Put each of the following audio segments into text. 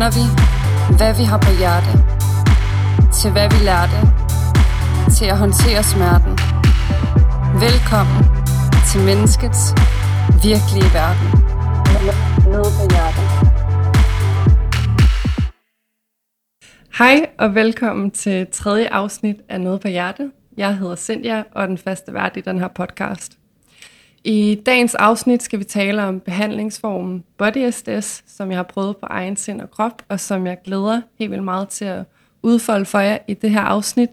Vender vi, hvad vi har på hjerte, til hvad vi lærte, til at håndtere smerten. Velkommen til menneskets virkelige verden. Noget på hjertet. Hej og velkommen til tredje afsnit af Noget på Hjerte. Jeg hedder Cynthia og er den faste vært i den her podcast. I dagens afsnit skal vi tale om behandlingsformen Body SDS, som jeg har prøvet på egen sind og krop, og som jeg glæder helt vildt meget til at udfolde for jer i det her afsnit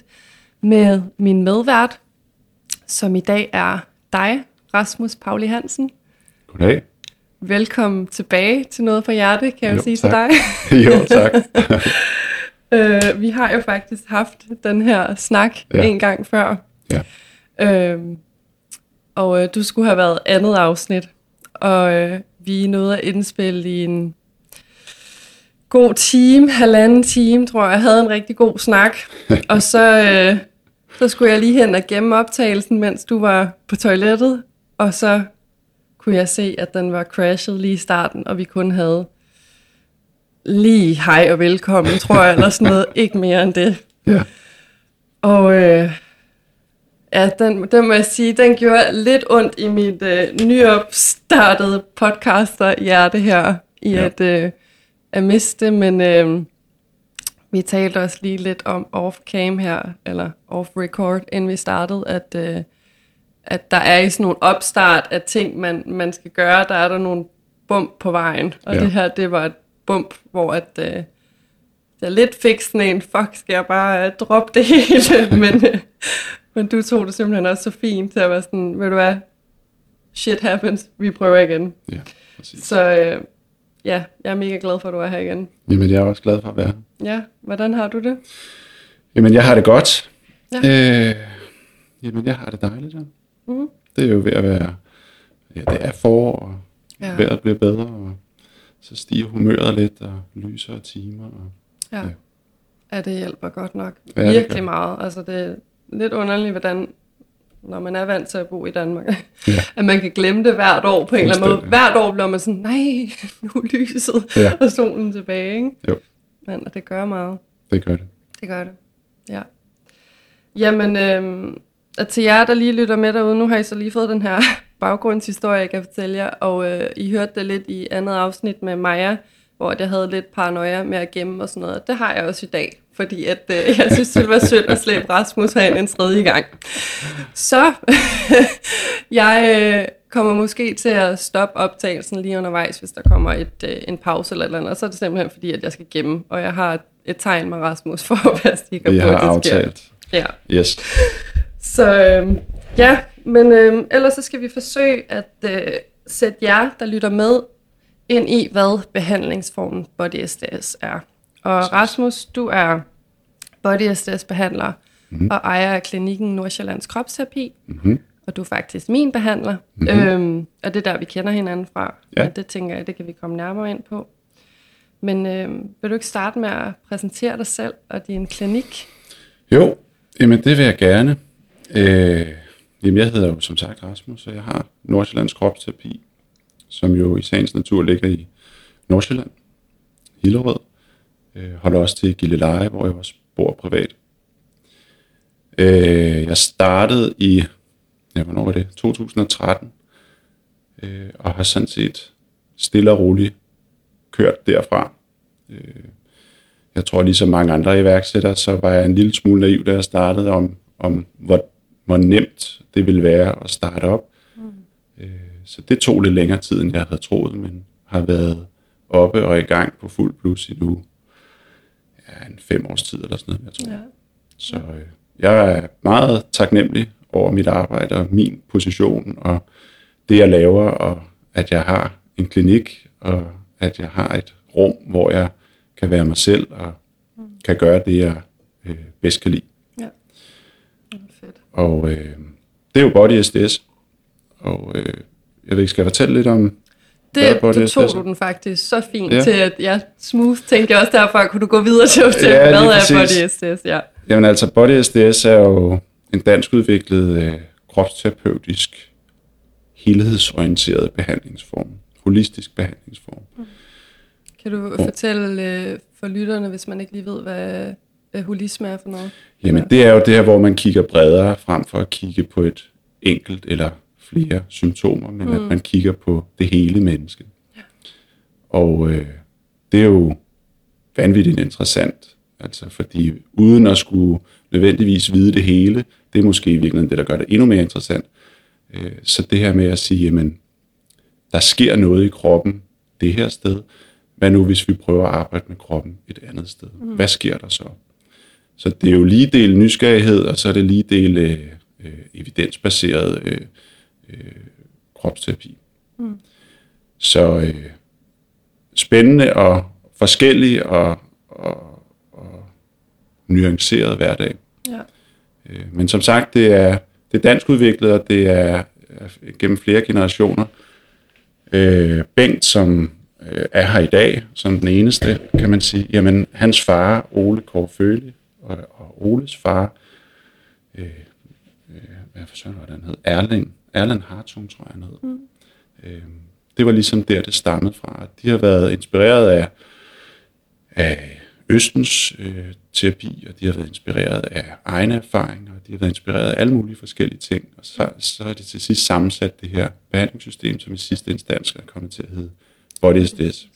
med min medvært, som i dag er dig, Rasmus Pauli Hansen. Goddag. Velkommen tilbage til Noget på Hjerte, kan jeg jo, sige tak. til dig. jo, tak. Øh, vi har jo faktisk haft den her snak. Ja. en gang før. Ja. Øh, og øh, du skulle have været andet afsnit. Og øh, vi nåede at indspille i en god time, halvanden time, tror jeg. Jeg havde en rigtig god snak. og så, øh, så skulle jeg lige hen og gemme optagelsen, mens du var på toilettet. Og så kunne jeg se, at den var crashet lige i starten, og vi kun havde lige hej og velkommen, tror jeg, eller sådan noget. Ikke mere end det. Ja. Og øh, ja, den, den må jeg sige, den gjorde lidt ondt i mit øh, nyopstartede podcaster-hjerte her, i Ja. at, øh, at miste men øh, vi talte også lige lidt om off-cam her, eller off-record, inden vi startede, at, øh, at der er i sådan nogle opstart af ting, man, man skal gøre, der er der nogle bump på vejen, og Ja. det her, det var et bump, hvor at... Øh, jeg lidt fik sådan en, fuck, skal jeg bare droppe det hele? men, uh, men du tog det simpelthen også så fint til at være sådan, ved du hvad, shit happens, vi prøver igen. ja, præcis. Så uh, ja, jeg er mega glad for, at du er her igen. Jamen, jeg er også glad for at være her. Ja, hvordan har du det? Jamen, jeg har det godt. Ja. Øh, jamen, jeg har det dejligt, ja. Mhm. Det er jo ved at være... Ja, det er forår, og Ja. vejret bliver bedre, og så stiger humøret lidt, og lysere timer. Og, Ja. Ja. ja, det hjælper godt nok. Ja, Virkelig meget. Altså, det lidt underligt, hvordan når man er vant til at bo i Danmark, Ja. at man kan glemme det hvert år på en eller anden måde. Hvert år bliver man sådan, nej, nu er lyset Ja. og solen tilbage. Ikke? Jo. Men og det gør meget. det gør det. Det gør det, ja. Jamen, øhm, og til jer, der lige lytter med derude, nu har I så lige fået den her baggrundshistorie, jeg kan fortælle jer, og øh, I hørte det lidt i andet afsnit med Maja, hvor jeg havde lidt paranoia med at gemme og sådan noget. Det har jeg også i dag, fordi at, øh, jeg synes, det være synd at slæbe Rasmus herind en tredje gang. Så jeg øh, kommer måske til at stoppe optagelsen lige undervejs, hvis der kommer et, øh, en pause eller eller andet, og så er det simpelthen fordi, at jeg skal gemme, og jeg har et, et tegn med Rasmus for at være sikker på, at det sker. aftalt. Ja. Yes. Så øhm, ja, men øhm, ellers så skal vi forsøge at øh, sætte jer, der lytter med, ind i, hvad behandlingsformen Body SDS er. Og Rasmus, du er Body behandler mm-hmm. og ejer af klinikken Nordsjællands Kropsterapi. Mm-hmm. Og du er faktisk min behandler. Mm-hmm. Øhm, og det er der, vi kender hinanden fra. Ja. Men det tænker jeg, det kan vi komme nærmere ind på. Men øhm, vil du ikke starte med at præsentere dig selv og din klinik? Jo, jamen det vil jeg gerne. Øh, jamen jeg hedder jo som sagt Rasmus, og jeg har Nordsjællands Kropsterapi, som jo i sagens natur ligger i Nordsjælland, Hillerød. Øh, holder også til Gilleleje, hvor jeg også bor privat. Øh, jeg startede i, ja, hvornår var det? 2013, øh, og har sådan set stille og roligt kørt derfra. Øh, jeg tror ligesom mange andre iværksættere, så var jeg en lille smule naiv, da jeg startede om, om hvor, hvor nemt det ville være at starte op. Mm. Øh, så det tog lidt længere tid, end jeg havde troet, men har været oppe og i gang på fuld plus i nu ja, en fem års tid eller sådan noget, jeg tror. Ja. Så øh, jeg er meget taknemmelig over mit arbejde og min position og det, jeg laver, og at jeg har en klinik, og at jeg har et rum, hvor jeg kan være mig selv og kan gøre det, jeg øh, bedst kan lide. Ja. Det er fedt. Og øh, det er jo Body SDS. Og øh, jeg ved ikke, skal jeg fortælle lidt om, Det, på det, tog du den faktisk så fint Ja. til, at jeg smooth tænkte jeg også derfra, kunne du gå videre til at fortælle, Ja, hvad er body SDS? Ja. Jamen altså, Body SDS er jo en dansk udviklet øh, kropsterapeutisk helhedsorienteret behandlingsform. Holistisk behandlingsform. Mm. Kan du oh. fortælle øh, for lytterne, hvis man ikke lige ved, hvad, hvad holisme er for noget? Jamen, det er jo det her, hvor man kigger bredere frem for at kigge på et enkelt eller flere symptomer, men mm. at man kigger på det hele menneske. Ja. Og øh, det er jo vanvittigt interessant, altså fordi uden at skulle nødvendigvis vide det hele, det er måske i virkeligheden det, der gør det endnu mere interessant. Øh, så det her med at sige, jamen, der sker noget i kroppen det her sted, hvad nu hvis vi prøver at arbejde med kroppen et andet sted? Mm. Hvad sker der så? Så det er jo lige del nysgerrighed, og så er det lige del øh, øh, evidensbaseret øh, øh, kropsterapi. Mm. Så øh, spændende og forskellig og, og, og nuanceret hverdag. Ja. Øh, men som sagt, det er, det er dansk udviklet, og det er, gennem flere generationer. Øh, Bengt, som øh, er her i dag, som den eneste, kan man sige, jamen hans far, Ole Kåre Føle, og, og Oles far, øh, øh, hvad for søren var det, han hed? Erling, Erland Hartung, tror jeg, han hed. Mm. Øh, det var ligesom der, det stammede fra. De har været inspireret af, af Østens øh, terapi, og de har været inspireret af egne erfaringer, og de har været inspireret af alle mulige forskellige ting. Og så, så er det til sidst sammensat det her behandlingssystem, som i sidste instans er kommet til at hedde Body is this.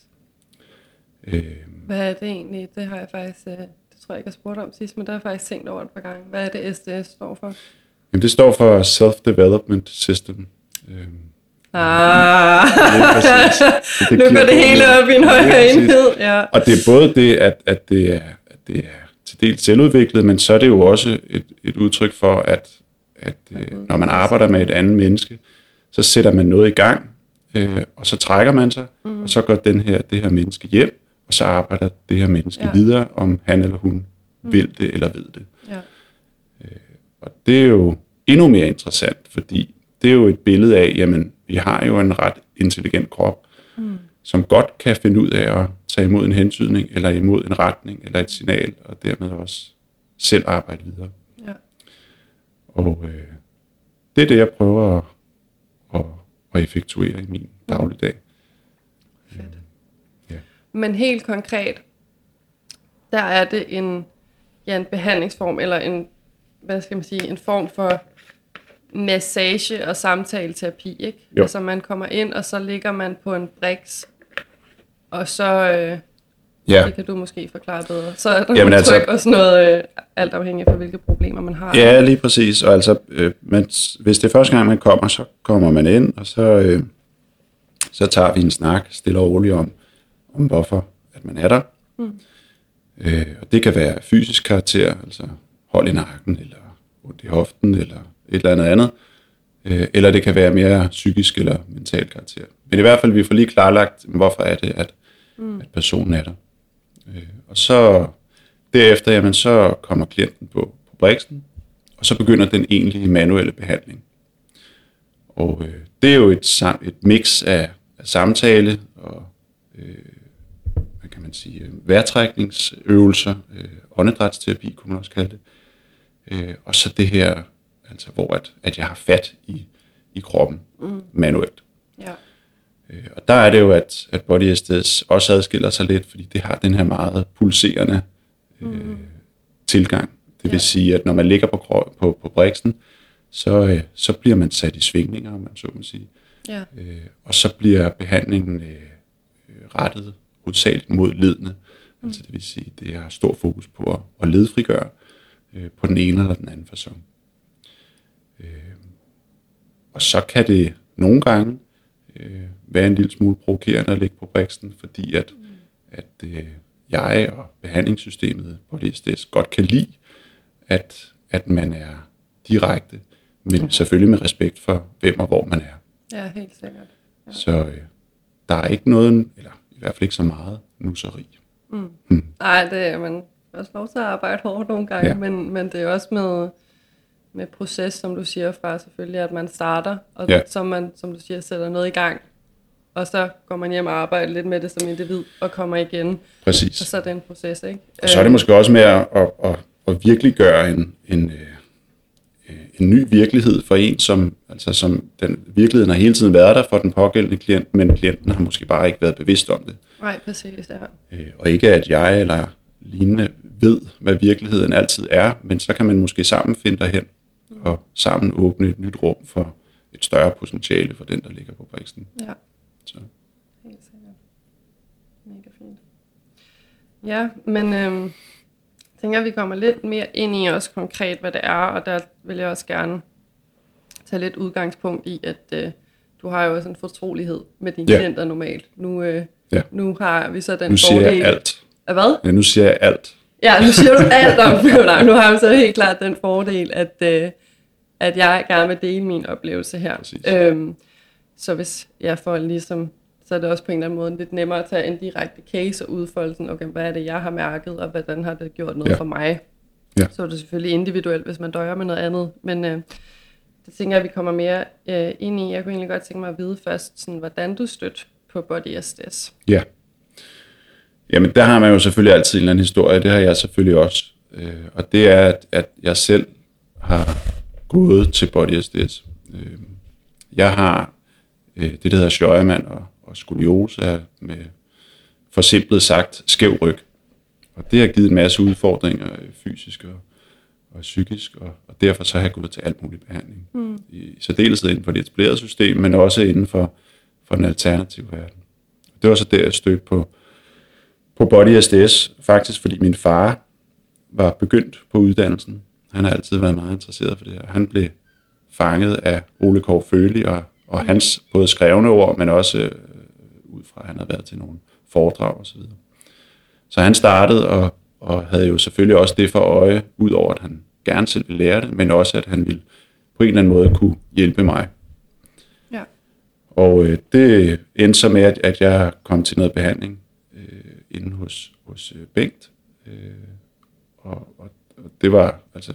Øh, Hvad er det egentlig? Det har jeg faktisk, øh, det tror jeg ikke, jeg spurgt om sidst, men der har jeg faktisk tænkt over et par gange. Hvad er det SDS står for? Jamen, det står for Self-Development System. Øh, Ah, det nu går det hele op i en højere enhed. Ja. Og det er både det, at, at, det er, at det er til dels selvudviklet, men så er det jo også et, et udtryk for, at, at øh, når man arbejder med et andet menneske, så sætter man noget i gang, øh, og så trækker man sig, mm. og så går den her, det her menneske hjem, og så arbejder det her menneske ja. videre, om han eller hun mm. vil det eller ved det. Ja. Øh, og det er jo endnu mere interessant, fordi det er jo et billede af, jamen, vi har jo en ret intelligent krop, mm. som godt kan finde ud af at tage imod en hentydning, eller imod en retning, eller et signal, og dermed også selv arbejde videre. Ja. Og øh, det er det, jeg prøver at, at, at effektuere i min dagligdag. Fedt. Ja. Men helt konkret, der er det en, ja, en behandlingsform, eller en, hvad skal man sige, en form for massage og samtaleterapi, ikke? Jo. Altså man kommer ind, og så ligger man på en briks, og så, øh, ja. det kan du måske forklare bedre, så er der Jamen altså, tryk og sådan noget, øh, alt afhængig af hvilke problemer man har. Ja, lige præcis, og altså, øh, men, hvis det er første gang man kommer, så kommer man ind, og så, øh, så tager vi en snak stille og roligt om, om hvorfor at man er der. Mm. Øh, og det kan være fysisk karakter, altså hold i nakken, eller ondt i hoften, eller et eller andet andet. Øh, eller det kan være mere psykisk eller mental karakter. Men i hvert fald, vi får lige klarlagt, hvorfor er det, at, mm. at personen er der. Øh, og så derefter, jamen, så kommer klienten på, på briksen, og så begynder den egentlige manuelle behandling. Og øh, det er jo et, et mix af, af samtale og øh, hvad kan man sige, værtrækningsøvelser, øh, åndedrætsterapi kunne man også kalde det, øh, og så det her altså hvor at, at jeg har fat i, i kroppen mm. manuelt. Ja. Øh, og der er det jo, at, at body esthetics også adskiller sig lidt, fordi det har den her meget pulserende øh, mm. tilgang. Det vil ja. sige, at når man ligger på, på, på briksen, så, øh, så bliver man sat i svingninger, om man så må sige. Ja. Øh, og så bliver behandlingen øh, rettet hovedsageligt mod ledende. Mm. Altså det vil sige, det har stor fokus på at, at ledfrigøre øh, på den ene eller den anden façon. Øh, og så kan det nogle gange øh, være en lille smule provokerende at ligge på briksen, fordi at, mm. at øh, jeg og behandlingssystemet på det godt kan lide, at, at man er direkte, men selvfølgelig med respekt for, hvem og hvor man er. Ja, helt sikkert. Ja. Så øh, der er ikke noget, eller i hvert fald ikke så meget nusseri. Mm. Mm. Det er man også lov til at arbejde hårdt nogle gange, ja. men, men det er også med, med proces, som du siger fra selvfølgelig, at man starter, og ja. så man, som du siger, sætter noget i gang, og så går man hjem og arbejder lidt med det som individ, og kommer igen. Præcis. Og så er det en proces, ikke? Og så er det måske også med at, at, at, at virkelig gøre en, en, øh, en en ny virkelighed for en, som, altså som den virkeligheden har hele tiden været der for den pågældende klient, men klienten har måske bare ikke været bevidst om det. Nej, præcis, ja. Øh, og ikke at jeg eller lignende ved, hvad virkeligheden altid er, men så kan man måske sammen finde derhen og sammen åbne et nyt rum for et større potentiale for den, der ligger på briksen. Ja, Så. helt sikkert. Mega fint. Ja, men øhm, jeg tænker, at vi kommer lidt mere ind i også konkret, hvad det er, og der vil jeg også gerne tage lidt udgangspunkt i, at øh, du har jo også en fortrolighed med dine Ja. klienter normalt. Nu, øh, Ja. nu har vi så den Nu siger fordel... jeg alt. Af hvad? Ja, nu siger jeg alt. Ja, nu siger du alt om Nej, Nu har jeg så helt klart den fordel, at, øh, at jeg gerne vil dele min oplevelse her. Præcis. Øhm, så hvis jeg får ligesom, så er det også på en eller anden måde lidt nemmere at tage en direkte case og udfolde sådan, okay, hvad er det, jeg har mærket, og hvordan har det gjort noget Ja. for mig. Ja. Så er det selvfølgelig individuelt, hvis man døjer med noget andet, men øh, det tænker jeg, at vi kommer mere øh, ind i. Jeg kunne egentlig godt tænke mig at vide først, sådan, hvordan du stødte på Body SDS. Ja. Jamen, der har man jo selvfølgelig altid en eller anden historie. Det har jeg selvfølgelig også. Øh, og det er, at, at jeg selv har gået til Body SDS. Øh, jeg har øh, det, der hedder Scheuermann og, og skoliose, er med forsimplet sagt skæv ryg. Og det har givet en masse udfordringer øh, fysisk og, og psykisk, og, og derfor så har jeg gået til alt muligt behandling. Mm. I særdeleshed inden for det etablerede system, men også inden for, for den alternative verden. Det var så der, jeg stødte på, på Body SDS, faktisk fordi min far var begyndt på uddannelsen. Han har altid været meget interesseret for det her. Han blev fanget af Ole Kåre Føli og, og hans både skrevne ord, men også øh, ud fra, at han havde været til nogle foredrag osv. Så, så han startede og, og havde jo selvfølgelig også det for øje, udover at han gerne selv ville lære det, men også at han ville på en eller anden måde kunne hjælpe mig. Ja. Og øh, det endte så med, at, at jeg kom til noget behandling øh, inde hos, hos øh, Bengt. Øh, og, og det var, altså,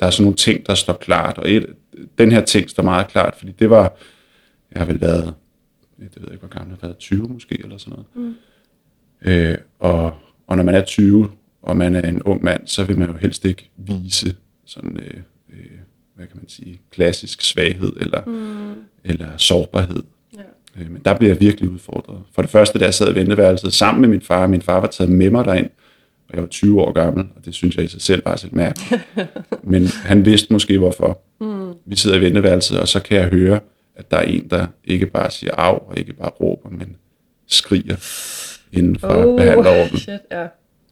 der er sådan nogle ting, der står klart. Og et, den her ting står meget klart, fordi det var, jeg har vel været, jeg ved ikke, hvor gammel jeg har været, 20 måske, eller sådan noget. Mm. Øh, og, og når man er 20, og man er en ung mand, så vil man jo helst ikke vise sådan, øh, øh, hvad kan man sige, klassisk svaghed, eller, mm. eller sårbarhed. Ja. Øh, Men der blev jeg virkelig udfordret. For det første, da jeg sad i venteværelset sammen med min far, min far var taget med mig derind, og jeg var 20 år gammel, og det synes jeg i sig selv var lidt mærkeligt. Men han vidste måske hvorfor. Mm. Vi sidder i venteværelset, og så kan jeg høre, at der er en, der ikke bare siger af, og ikke bare råber, men skriger inden for oh, behandlerrummet. shit, ja.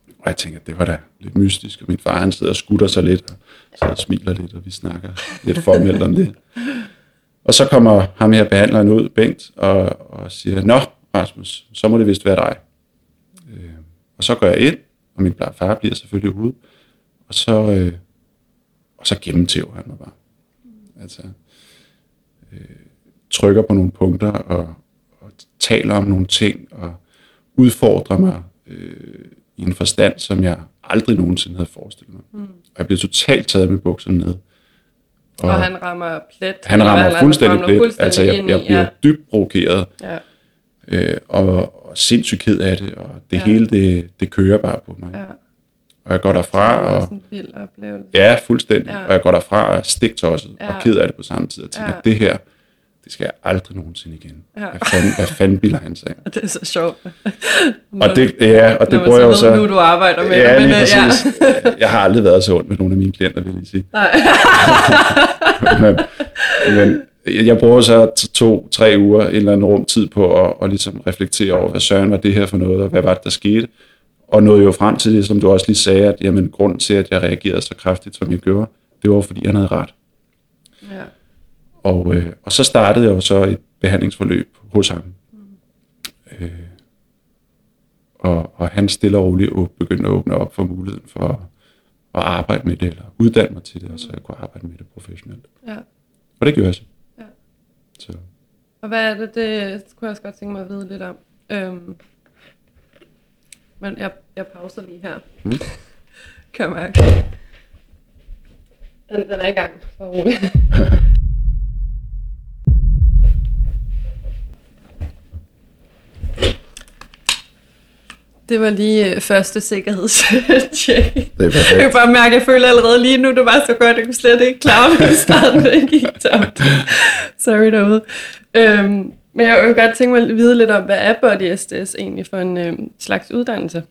Og jeg tænker, det var da lidt mystisk, og min far han sidder og skutter sig lidt, og sidder og smiler lidt, og vi snakker lidt formelt om det. Og så kommer ham her behandleren ud, Bengt, og, og siger, Nå, Rasmus, så må det vist være dig. Øh, og så går jeg ind, og min far bliver selvfølgelig ude, og så, øh, og så gennemtæver han mig bare. Altså, øh, trykker på nogle punkter, og, og taler om nogle ting, og udfordrer mig øh, i en forstand, som jeg aldrig nogensinde havde forestillet mig. Mm. Og jeg bliver totalt taget med bukserne ned. Og, og han rammer plet. Han rammer hvad, fuldstændig plet. fuldstændig Altså, jeg, jeg bliver ja. dybt provokeret, Ja, øh, og, og sindssygt ked af det, og det Ja. hele, det, det kører bare på mig. ja. Og jeg går derfra, Det og en vild oplevelse. ja, fuldstændig. Ja. Og jeg går derfra og er stiktosset, Ja. og ked af det på samme tid, og tænker, Ja. det her, det skal jeg aldrig nogensinde igen. Ja. Hvad, fanden, hvad fanden bilder han sig? Det er så sjovt. Og det, ja, og det bruger jeg jo så nu du arbejder med ja, det. lige øh, præcis. Jeg har aldrig været så ondt med nogle af mine klienter, vil jeg sige. Nej. men, men jeg bruger så to-tre uger en eller anden rum tid på at, at ligesom reflektere over, hvad søren var det her for noget, og hvad var det, der skete. Og nåede jo frem til det, som du også lige sagde, at jamen, grunden til, at jeg reagerede så kraftigt, som jeg gjorde, det var, fordi han havde ret. ja. Og, øh, og så startede jeg jo så et behandlingsforløb hos ham. Øh, og, og han stille og roligt begyndte at åbne op for muligheden for at, at arbejde med det, eller uddanne mig til det, og så jeg kunne arbejde med det professionelt. ja. Og det gjorde jeg så. Så. Og hvad er det, det kunne jeg også godt tænke mig at vide lidt om. Øhm, men jeg, jeg pauser lige her. Mm. kan jeg mærke. Den, den er i gang. For. Det var lige øh, første sikkerhedstjek. Det er perfekt. Jeg kan bare mærke, at jeg føler allerede lige nu, det var så godt, jeg kunne slet ikke klare mig i starten, det gik tabt. Sorry derude. Øhm, men jeg vil godt tænke mig at vide lidt om, hvad er Body SDS egentlig for en øhm, slags uddannelse?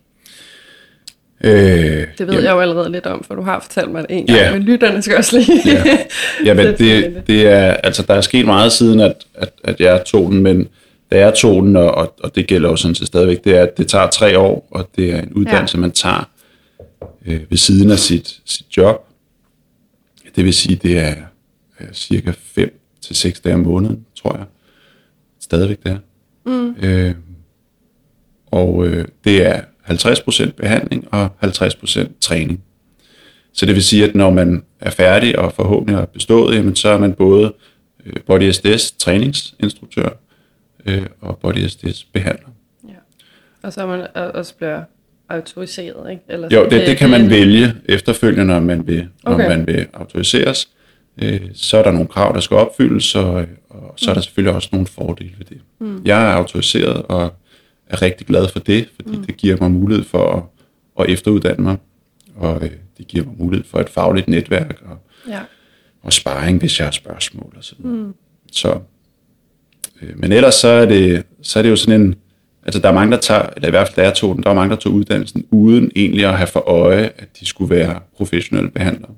Øh, Det ved jamen, jeg jo allerede lidt om, for du har fortalt mig det en gang, Ja. men lytterne skal også lige... Ja. Jamen, det, det er, altså, der er sket meget siden, at, at, at jeg tog den, men da jeg tog den, og, og, det gælder jo sådan set stadigvæk, det er, at det tager tre år, og det er en uddannelse, ja. man tager øh, ved siden af sit, sit job. Det vil sige, det er øh, cirka 5 til 6 dage om måneden, tror jeg. Stadigvæk det er. Mm. Øh, og øh, det er 50% behandling og 50% træning. Så det vil sige, at når man er færdig og forhåbentlig har bestået, jamen, så er man både øh, Body SDS træningsinstruktør øh, og Body SDS behandler. Ja. Og så er man også bliver autoriseret, ikke? Eller Jo, sådan, det, det kan man vælge efterfølgende, når man vil, når Okay. man vil autoriseres. Øh, så er der nogle krav, der skal opfyldes, og, og så er der selvfølgelig også nogle fordele ved det. Mm. Jeg er autoriseret og er rigtig glad for det, fordi mm. det giver mig mulighed for at, at efteruddanne mig, og øh, det giver mig mulighed for et fagligt netværk og, Ja. og sparring, hvis jeg har spørgsmål og sådan mm. Så, men ellers så er, det, så er det jo sådan en, altså der er mange, der tager, eller i hvert fald da jeg tog den, der var mange, der tog uddannelsen, uden egentlig at have for øje, at de skulle være professionelle behandlere.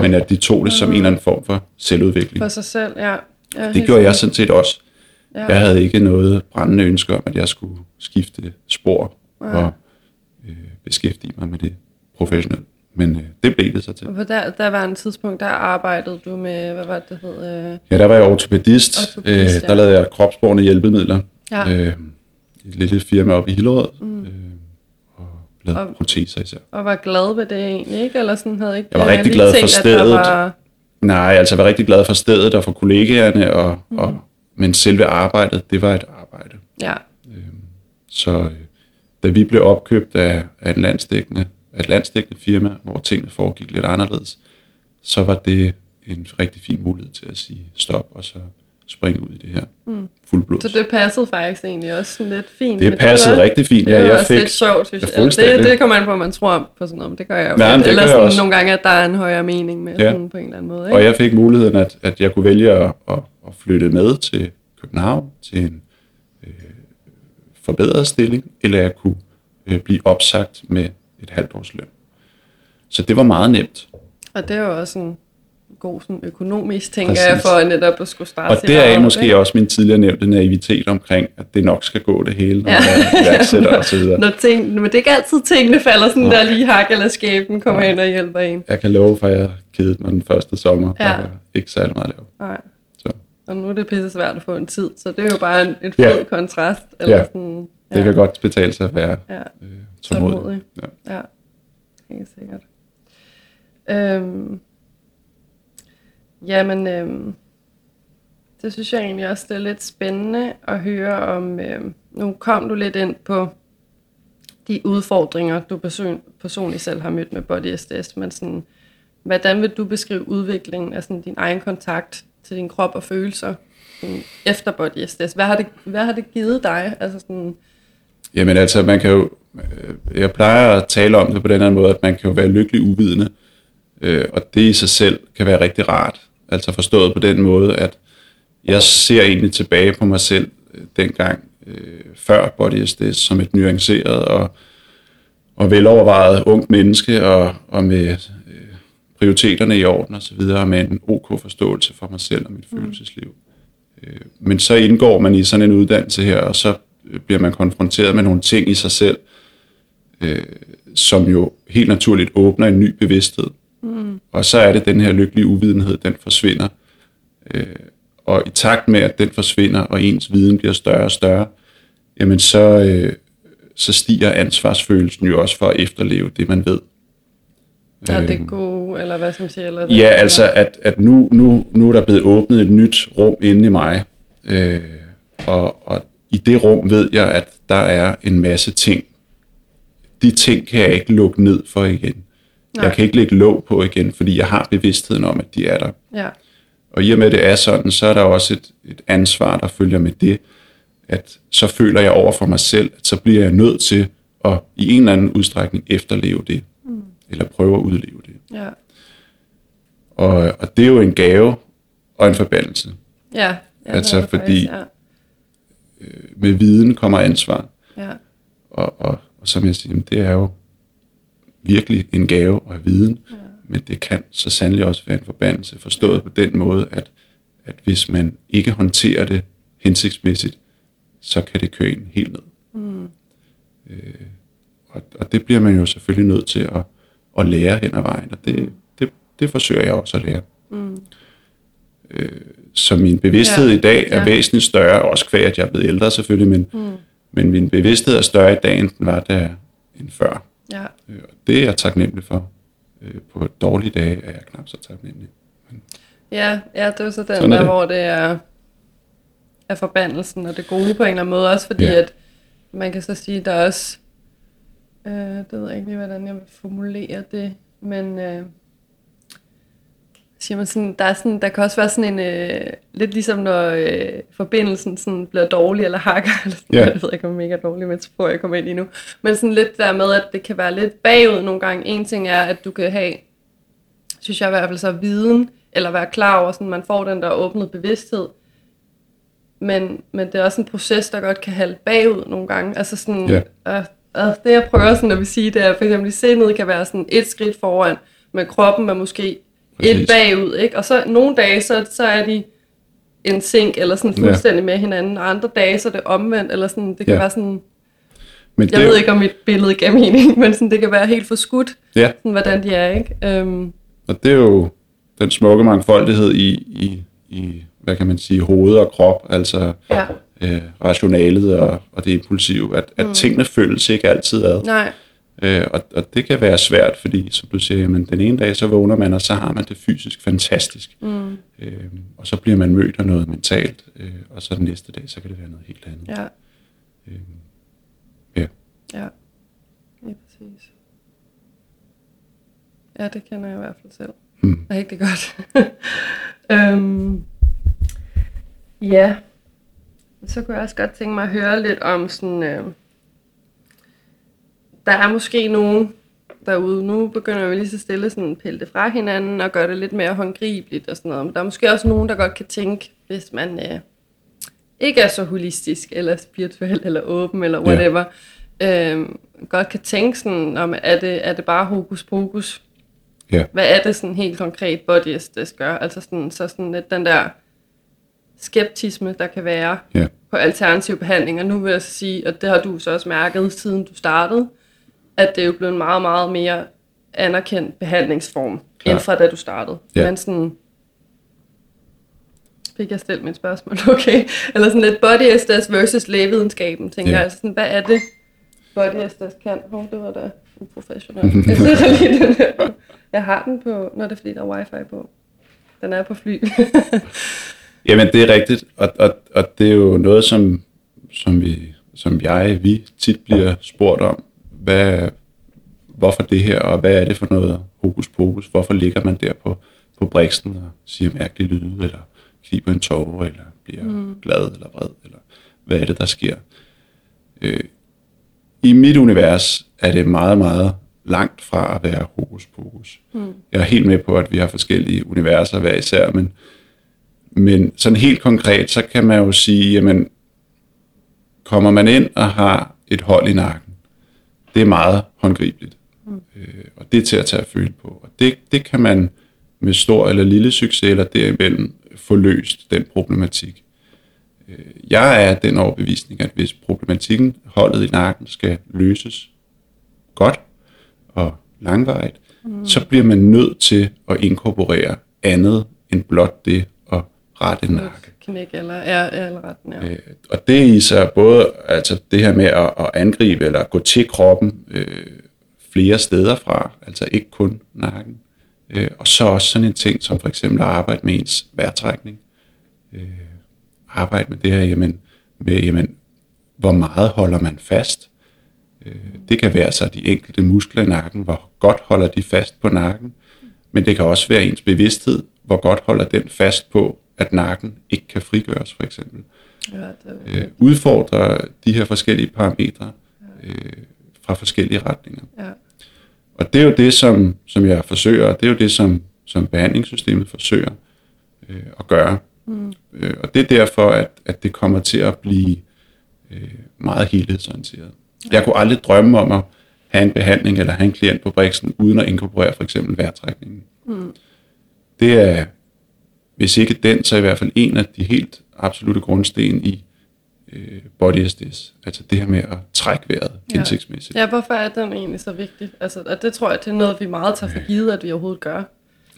Men at de tog det som en eller anden form for selvudvikling. For sig selv, ja. ja Det gjorde jeg sådan set også. Ja. Jeg havde ikke noget brændende ønske om, at jeg skulle skifte spor og øh, beskæftige mig med det professionelt. Men øh, det blev det så til. Og på der, der var en tidspunkt, der arbejdede du med, hvad var det, det hed? Øh, Ja, der var jeg ortopedist. Ortopedist, øh, ja. der lavede jeg kropsborne hjælpemidler. Ja. Øh, et lille firma oppe i Hillerød. Mm. Øh, og lavede Og- proteser især. og var glad ved det egentlig, ikke? Eller sådan havde ikke... Jeg var rigtig glad for stedet. Var, Nej, altså jeg var rigtig glad for stedet og for kollegaerne, og, mm. og, men selve arbejdet, det var et arbejde. ja, Så øh, da vi blev opkøbt af, af en landsdækkende, et landsdækkende firma, hvor tingene foregik lidt anderledes, så var det en rigtig fin mulighed til at sige stop, og så springe ud i det her mm. fuldblods. så det passede faktisk egentlig også sådan lidt fint. Det passede var- rigtig fint. Det Ja, var jeg også fik, lidt sjovt, synes jeg. Fuldstændig. Det, det kommer an på, man tror på sådan noget, men det gør jeg jo. Nej, men det Eller gør jeg sådan også. nogle gange, at der er en højere mening med, Ja. sådan på en eller anden måde. Ikke? Og jeg fik muligheden, at, at jeg kunne vælge at, at, at flytte med til København til en øh, forbedret stilling, eller jeg kunne øh, blive opsagt med et halvt års løn. Så det var meget nemt. Og det er jo også en god sådan økonomisk, tænker Præcis. jeg, for netop at skulle starte Og er arbejde, måske ikke? også min tidligere nævnte naivitet omkring, at det nok skal gå det hele, når Ja. man er iværksætter og så videre. Når ting, men det er ikke altid tingene falder sådan der lige hak eller skæben kommer ind og hjælper en. Jeg kan love for, at jeg kedede mig den første sommer. Ja. Der var ikke særlig meget lavet. Nej. Så Og nu er det pisse svært at få en tid, så det er jo bare en, en Ja. fed kontrast. Eller Ja. sådan, det kan godt betale sig at være Ja, øh, tålmodig. Tålmodig. Ja. ja. Helt sikkert. Øhm, jamen, øhm, det synes jeg egentlig også, det er lidt spændende at høre om, øhm, nu kom du lidt ind på de udfordringer, du person, personligt selv har mødt med Body SDS, men sådan, hvordan vil du beskrive udviklingen af sådan din egen kontakt til din krop og følelser sådan, efter Body SDS? Hvad har, det, hvad har det givet dig? Altså sådan, Jamen altså, man kan jo, øh, jeg plejer at tale om det på den her måde, at man kan jo være lykkelig uvidende, øh, og det i sig selv kan være rigtig rart. Altså forstået på den måde, at jeg ser egentlig tilbage på mig selv øh, dengang øh, før Body SDS som et nuanceret og, og velovervejet ungt menneske, og, og med øh, prioriteterne i orden og så videre, med en ok forståelse for mig selv og mit følelsesliv. Øh, Men så indgår man i sådan en uddannelse her, og så bliver man konfronteret med nogle ting i sig selv, øh, som jo helt naturligt åbner en ny bevidsthed. Mm. Og så er det den her lykkelige uvidenhed, den forsvinder. Øh, og i takt med, at den forsvinder, og ens viden bliver større og større, jamen så, øh, så stiger ansvarsfølelsen jo også for at efterleve det, man ved. er det Øhm, gode, eller hvad som siger? Eller det, Ja, altså, at, at nu, nu, nu er der blevet åbnet et nyt rum inde i mig, øh, og, og i det rum ved jeg, at der er en masse ting. De ting kan jeg ikke lukke ned for igen. Nej. Jeg kan ikke lægge låg på igen, fordi jeg har bevidstheden om, at de er der. Ja, Og i og med, at det er sådan, så er der også et, et ansvar, der følger med det, at så føler jeg over for mig selv, at så bliver jeg nødt til og i en eller anden udstrækning efterleve det, mm. eller prøve at udleve det. Ja. Og, og det er jo en gave og en forbandelse. Ja. ja Altså, det er det fordi- faktisk, Med viden kommer ansvar, Ja. og, og, og som jeg siger, det er jo virkelig en gave at have viden, ja. men det kan så sandelig også være en forbandelse, forstået på den måde, at, at hvis man ikke håndterer det hensigtsmæssigt, så kan det køre en helt ned. Mm. Øh, og, og det bliver man jo selvfølgelig nødt til at, at lære hen ad vejen, og det, det, det forsøger jeg også at lære. Mm. Øh, så min bevidsthed Ja, i dag er ja. væsentligt større, også kvæg, at jeg er blevet ældre selvfølgelig, men, mm. men min bevidsthed er større i dag, end den var der end før. ja. Øh, og det er jeg taknemmelig for. Øh, på dårlige dage er jeg knap så taknemmelig. Ja, ja, det er så den Sådan er der, det. hvor det er, er forbandelsen og det gode på en eller anden måde. Også fordi, Ja. at man kan så sige, der er også, øh, det ved jeg ikke lige, hvordan jeg vil formulere det, men øh, siger man sådan, der, er sådan, der kan også være sådan en, øh, lidt ligesom når øh, forbindelsen sådan bliver dårlig eller hakker, eller sådan, Ja. jeg ved ikke, om mega dårlig, får jeg komme ind i nu. Men sådan lidt der med, at det kan være lidt bagud nogle gange. En ting er, at du kan have synes jeg i hvert fald så viden, eller være klar over, sådan man får den der åbnet bevidsthed. Men, men det er også en proces, der godt kan halde bagud nogle gange. Altså sådan, Ja. øh, øh, det jeg prøver sådan at vil sige, det er for eksempel, at sindet kan være sådan et skridt foran, men kroppen er måske Præcis. et bagud, ikke? Og så nogle dage, så, så er de en sink, eller sådan Ja. fuldstændig med hinanden, og andre dage, så er det omvendt, eller sådan, det kan Ja. være sådan, Men jeg det, ved ikke, om mit billede gav mening, men sådan, det kan være helt forskudt, Ja, sådan, hvordan de er, ikke? Øhm, og det er jo den smukke mangfoldighed i, i, i hvad kan man sige, hoved og krop, altså ja. øh, rationalet og, og det impulsive, at, at tingene føles ikke altid ad. Nej, Øh, og, og det kan være svært, fordi som du siger, jamen, den ene dag så vågner man, og så har man det fysisk fantastisk. Mm. Øh, og så bliver man mødt af noget mentalt, øh, og så den næste dag, så kan det være noget helt andet. ja. Ja. Ja, lige præcis. Ja, det kender jeg i hvert fald selv. Mm. Rigtig godt. øhm, ja, så kunne jeg også godt tænke mig at høre lidt om sådan... Øh, der er måske nogen derude, nu begynder vi lige så stille sådan pille det fra hinanden og gøre det lidt mere håndgribeligt og sådan noget. Men der er måske også nogen, der godt kan tænke, hvis man øh, ikke er så holistisk, eller spirituel, eller åben, eller Ja. whatever, øh, godt kan tænke sådan, om er det, er det bare hokus pokus? Ja. Hvad er det sådan helt konkret body aesthetics gør? Altså sådan, så sådan lidt den der skeptisme, der kan være Ja. på alternative behandlinger. Nu vil jeg så sige, og det har du så også mærket, siden du startede, at det er jo blevet en meget, meget mere anerkendt behandlingsform, Klart. end fra da du startede. Ja. Men sådan, fik jeg stillet mit spørgsmål, okay? Eller sådan lidt body aesthetics versus lægevidenskaben, tænker Ja. jeg. Altså sådan, hvad er det, body aesthetics kan? Hov, det var da uprofessionelt. Jeg sætter lige den her på. Jeg har den på, når det er fordi, der er wifi på. Den er på fly. Jamen, det er rigtigt, og, og, og det er jo noget, som, som, vi, som jeg, vi tit bliver spurgt om. Hvad, hvorfor det her, og hvad er det for noget hokus pokus? Hvorfor ligger man der på, på briksen og siger mærkelige lyde, eller kniber en tårer, eller bliver mm. glad eller vred, eller hvad er det, der sker? Øh, I mit univers er det meget, meget langt fra at være hokus pokus. Mm. Jeg er helt med på, at vi har forskellige universer hver især, men men sådan helt konkret, så kan man jo sige, jamen, kommer man ind og har et hold i nakken, det er meget håndgribeligt. Mm. Øh, og det er til at tage at føle på. Og det, det kan man med stor eller lille succes eller derimellem få løst den problematik. Øh, jeg er den overbevisning, at hvis problematikken, holdet i nakken, skal løses godt og langvarigt, mm. så bliver man nødt til at inkorporere andet end blot det at rette nakke teknik eller, er, er eller retten, ja. Øh, og det i sig både altså det her med at, at angribe eller gå til kroppen øh, flere steder fra, altså ikke kun nakken. Øh, og så også sådan en ting som for eksempel at arbejde med ens vejrtrækning. Øh, arbejde med det her, jamen, med, jamen, hvor meget holder man fast? Øh, det kan være så de enkelte muskler i nakken, hvor godt holder de fast på nakken. Men det kan også være ens bevidsthed, hvor godt holder den fast på, at nakken ikke kan frigøres, for eksempel. ja det, Øh, udfordre de her forskellige parametre øh, fra forskellige retninger. Ja. Og det er jo det, som, som jeg forsøger, og det er jo det, som, som behandlingssystemet forsøger øh, at gøre. Mm. Øh, og det er derfor, at, at det kommer til at blive øh, meget helhedsorienteret. Ja. Jeg kunne aldrig drømme om at have en behandling eller have en klient på Brixen, uden at inkorporere for eksempel vejrtrækningen. Mm. Det er, hvis ikke den, så i hvert fald en af de helt absolute grundsten i øh, body SDS. Altså det her med at trække vejret ja. hensigtsmæssigt. Ja, hvorfor er den egentlig så vigtig? Altså, og det tror jeg, det er noget, vi meget tager for givet, at vi overhovedet gør.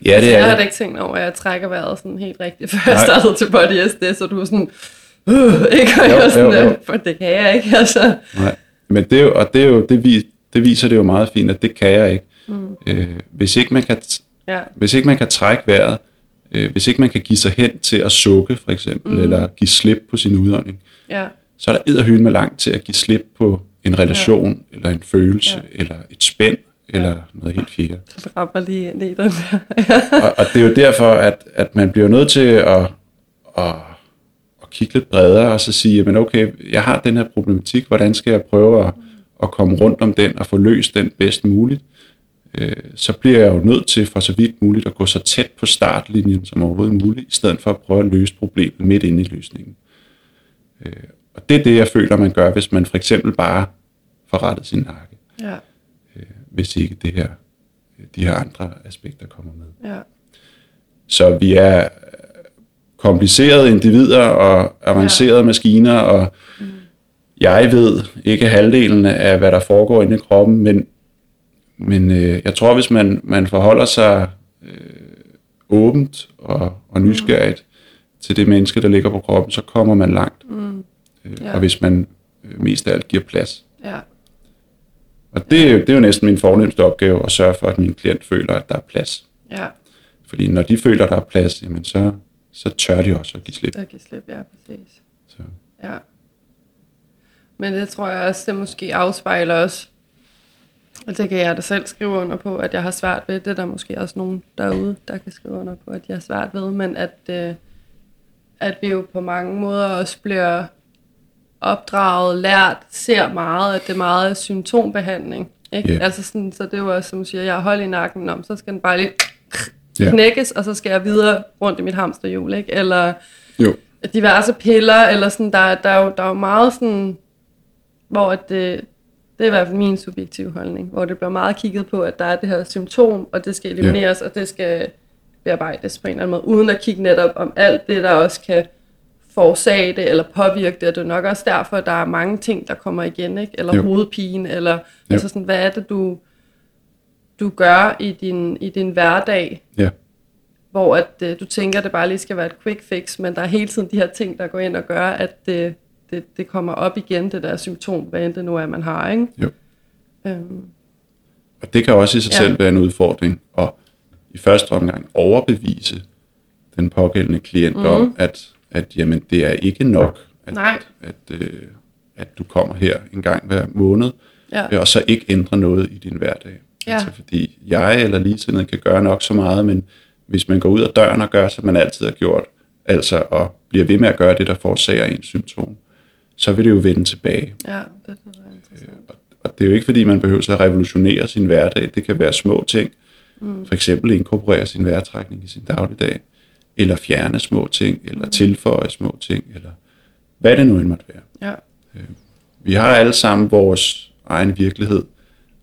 Ja, det altså, er jeg har da ikke tænkt over, at jeg trækker vejret sådan helt rigtigt, før jeg startede til body SDS, så du er sådan, øh, ikke? Og Jo, jeg sådan, jo, jo. "Øh, for det kan jeg ikke, altså. Nej. Men det er jo, og det, er jo, det, vis, det viser det jo meget fint, at det kan jeg ikke. Mm. Øh, hvis, ikke man kan Ja, hvis ikke man kan trække vejret, øh, hvis ikke man kan give sig hen til at sukke for eksempel, mm. eller give slip på sin udånding, ja, så er der edderhylden med langt til at give slip på en relation, ja. eller en følelse, ja. eller et spænd, eller noget helt fjerde. så rammer lige ind i den der. og, og det er jo derfor, at, at man bliver nødt til at, at, at kigge lidt bredere, og så sige, men okay, jeg har den her problematik, hvordan skal jeg prøve at, at komme rundt om den, og få løst den bedst muligt? Øh, så bliver jeg jo nødt til for så vidt muligt at gå så tæt på startlinjen som overhovedet muligt, i stedet for at prøve at løse problemet midt inde i løsningen. Øh, og det er det, jeg føler, man gør, hvis man for eksempel bare får rettet sin nakke, ja, øh, hvis ikke det her, de her andre aspekter kommer med. ja, Så vi er komplicerede individer og avancerede ja. maskiner, og mm. jeg ved ikke halvdelen af, hvad der foregår inde i kroppen, men, men øh, jeg tror, hvis man, man forholder sig øh, åbent og, og nysgerrigt mm. til det menneske, der ligger på kroppen, så kommer man langt. mm, Øh, Ja. Og hvis man øh, mest af alt giver plads. ja, Og det, er jo- det er jo næsten min fornemmeste opgave, at sørge for, at min klient føler, at der er plads. ja, Fordi når de føler, at der er plads, jamen så, så tør de også at give slip. der kan slippe, ja, præcis. Så. Ja. Men det tror jeg også, det måske afspejler os. Og det kan jeg da selv skrive under på, at jeg har svært ved. Det er der måske også nogen derude, der kan skrive under på, at jeg har svært ved. Men at, øh, at vi jo på mange måder også bliver opdraget, lært, ser meget, at det er meget symptombehandling. Ikke? Ja. Altså sådan, så det er jo også, som du siger, jeg har hold i nakken om, så skal den bare lige Ja. knækkes, og så skal jeg videre rundt i mit hamsterhjul, ikke? Eller Jo. diverse piller, eller sådan, der, der, er jo, der er jo meget sådan, hvor det, det er i hvert fald min subjektive holdning, hvor det bliver meget kigget på, at der er det her symptom, og det skal elimineres, ja. og det skal bearbejdes på en eller anden måde, uden at kigge netop om alt det, der også kan forårsage det, eller påvirke det, og det er nok også derfor, at der er mange ting, der kommer igen, ikke? eller Jo. hovedpine, eller altså sådan, hvad er det, du, du gør i din, i din hverdag, Ja. hvor at, øh, du tænker, at det bare lige skal være et quick fix, men der er hele tiden de her ting, der går ind og gør, at det, det, det kommer op igen, det der symptom, hvad end det nu er, man har. Ikke? Jo. Øhm, Og det kan også i sig Ja. selv være en udfordring at i første omgang overbevise den pågældende klient mm. om, at, at jamen, det er ikke nok, at, Nej. at, øh, at du kommer her en gang hver måned, ja, og så ikke ændre noget i din hverdag. Ja. Altså, fordi jeg eller ligesindede kan gøre nok så meget, men hvis man går ud af døren og gør, som man altid har gjort, altså og bliver ved med at gøre det, der forårsager en symptom, så vil det jo vende tilbage. ja, det er interessant. Og, og det er jo ikke, fordi man behøver at revolutionere sin hverdag. Det kan være små ting. Mm. For eksempel inkorporere sin vejrtrækning i sin dagligdag. Eller fjerne små ting, eller tilføje små ting, eller hvad det nu end måtte være. Ja, Vi har alle sammen vores egen virkelighed,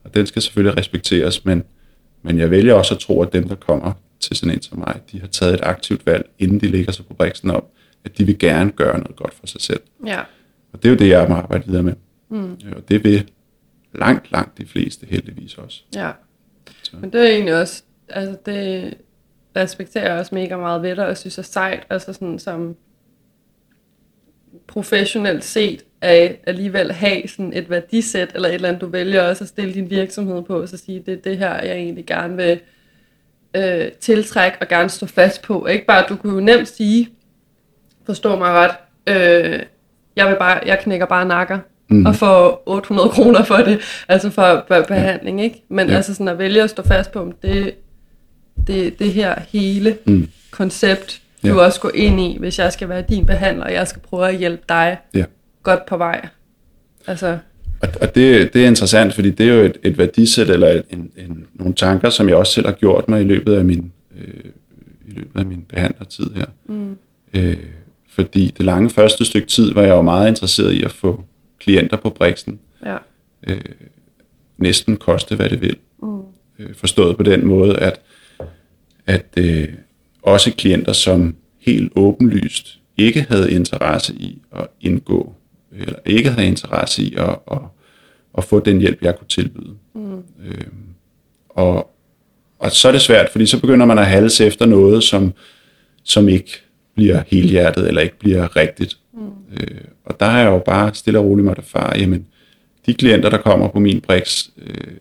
og den skal selvfølgelig respekteres, men, men jeg vælger også at tro, at dem, der kommer til sådan en som mig, de har taget et aktivt valg, inden de ligger sig på briksen op, at de vil gerne gøre noget godt for sig selv. ja, Og det er jo det, jeg må arbejde videre med. Mm. Og det vil langt, langt de fleste heldigvis også. ja. Så. Men det er egentlig også, altså det respekterer jeg også mega meget ved dig, og synes er sejt, altså sådan som professionelt set, at alligevel have sådan et værdisæt, eller et eller andet, du vælger også at stille din virksomhed på, og så sige, det er det her, jeg egentlig gerne vil øh, tiltrække og gerne stå fast på. Ikke bare, du kunne jo nemt sige, forstå mig ret, øh, jeg, vil bare, jeg knækker bare nakker, mm. og får 800 kroner for det, altså for be- behandling, ikke? Men Ja. ja. altså sådan at vælge at stå fast på, om det, det, det her hele mm. koncept, du Ja. også går ind i, hvis jeg skal være din behandler, og jeg skal prøve at hjælpe dig Ja. godt på vej. Altså, og, og det, det er interessant, fordi det er jo et, et værdisæt eller en, en, nogle tanker, som jeg også selv har gjort mig i løbet af min, øh, i løbet af min behandlertid her. Mm. Øh, fordi det lange første stykke tid var jeg jo meget interesseret i at få klienter på Brixen. Ja. Øh, næsten koste, hvad det vil. Mm. Øh, forstået på den måde, at, at øh, også klienter, som helt åbenlyst ikke havde interesse i at indgå, eller ikke havde interesse i at, at, at få den hjælp, jeg kunne tilbyde. Mm. Øh, og, og så er det svært, fordi så begynder man at halse efter noget, som, som ikke bliver helhjertet, eller ikke bliver rigtigt. Mm. Øh, og der har jeg jo bare stille og roligt måtte erfare, jamen, de klienter, der kommer på min Brix, øh,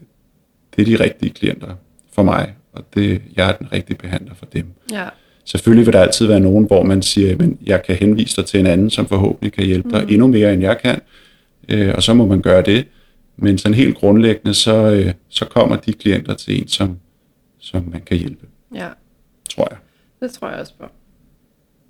det er de rigtige klienter for mig, og det, jeg er den rigtige behandler for dem. Ja. Selvfølgelig vil der altid være nogen, hvor man siger, at jeg kan henvise dig til en anden, som forhåbentlig kan hjælpe dig mm. endnu mere, end jeg kan, øh, og så må man gøre det. Men sådan helt grundlæggende, så, øh, så kommer de klienter til en, som, som man kan hjælpe. Ja. Tror jeg. Det tror jeg også på.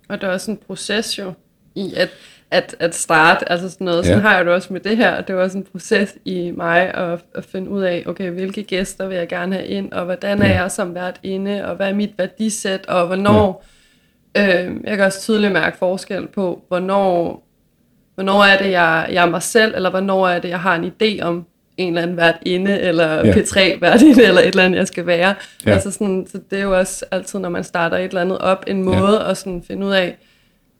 Og der er også en proces jo, i at, at, at starte, altså sådan noget, ja. sådan har jeg det også med det her, det var også en proces i mig at, at finde ud af, okay, hvilke gæster vil jeg gerne have ind, og hvordan er ja. jeg som vært inde, og hvad er mit værdisæt, og hvornår, ja. øh, jeg kan også tydeligt mærke forskel på, hvornår, hvornår er det, jeg, jeg er mig selv, eller hvornår er det, jeg har en idé om en eller anden vært inde, eller ja. P3 vært inde, eller et eller andet, jeg skal være. Ja. Altså sådan, så det er jo også altid, når man starter et eller andet op, en måde ja. at sådan finde ud af,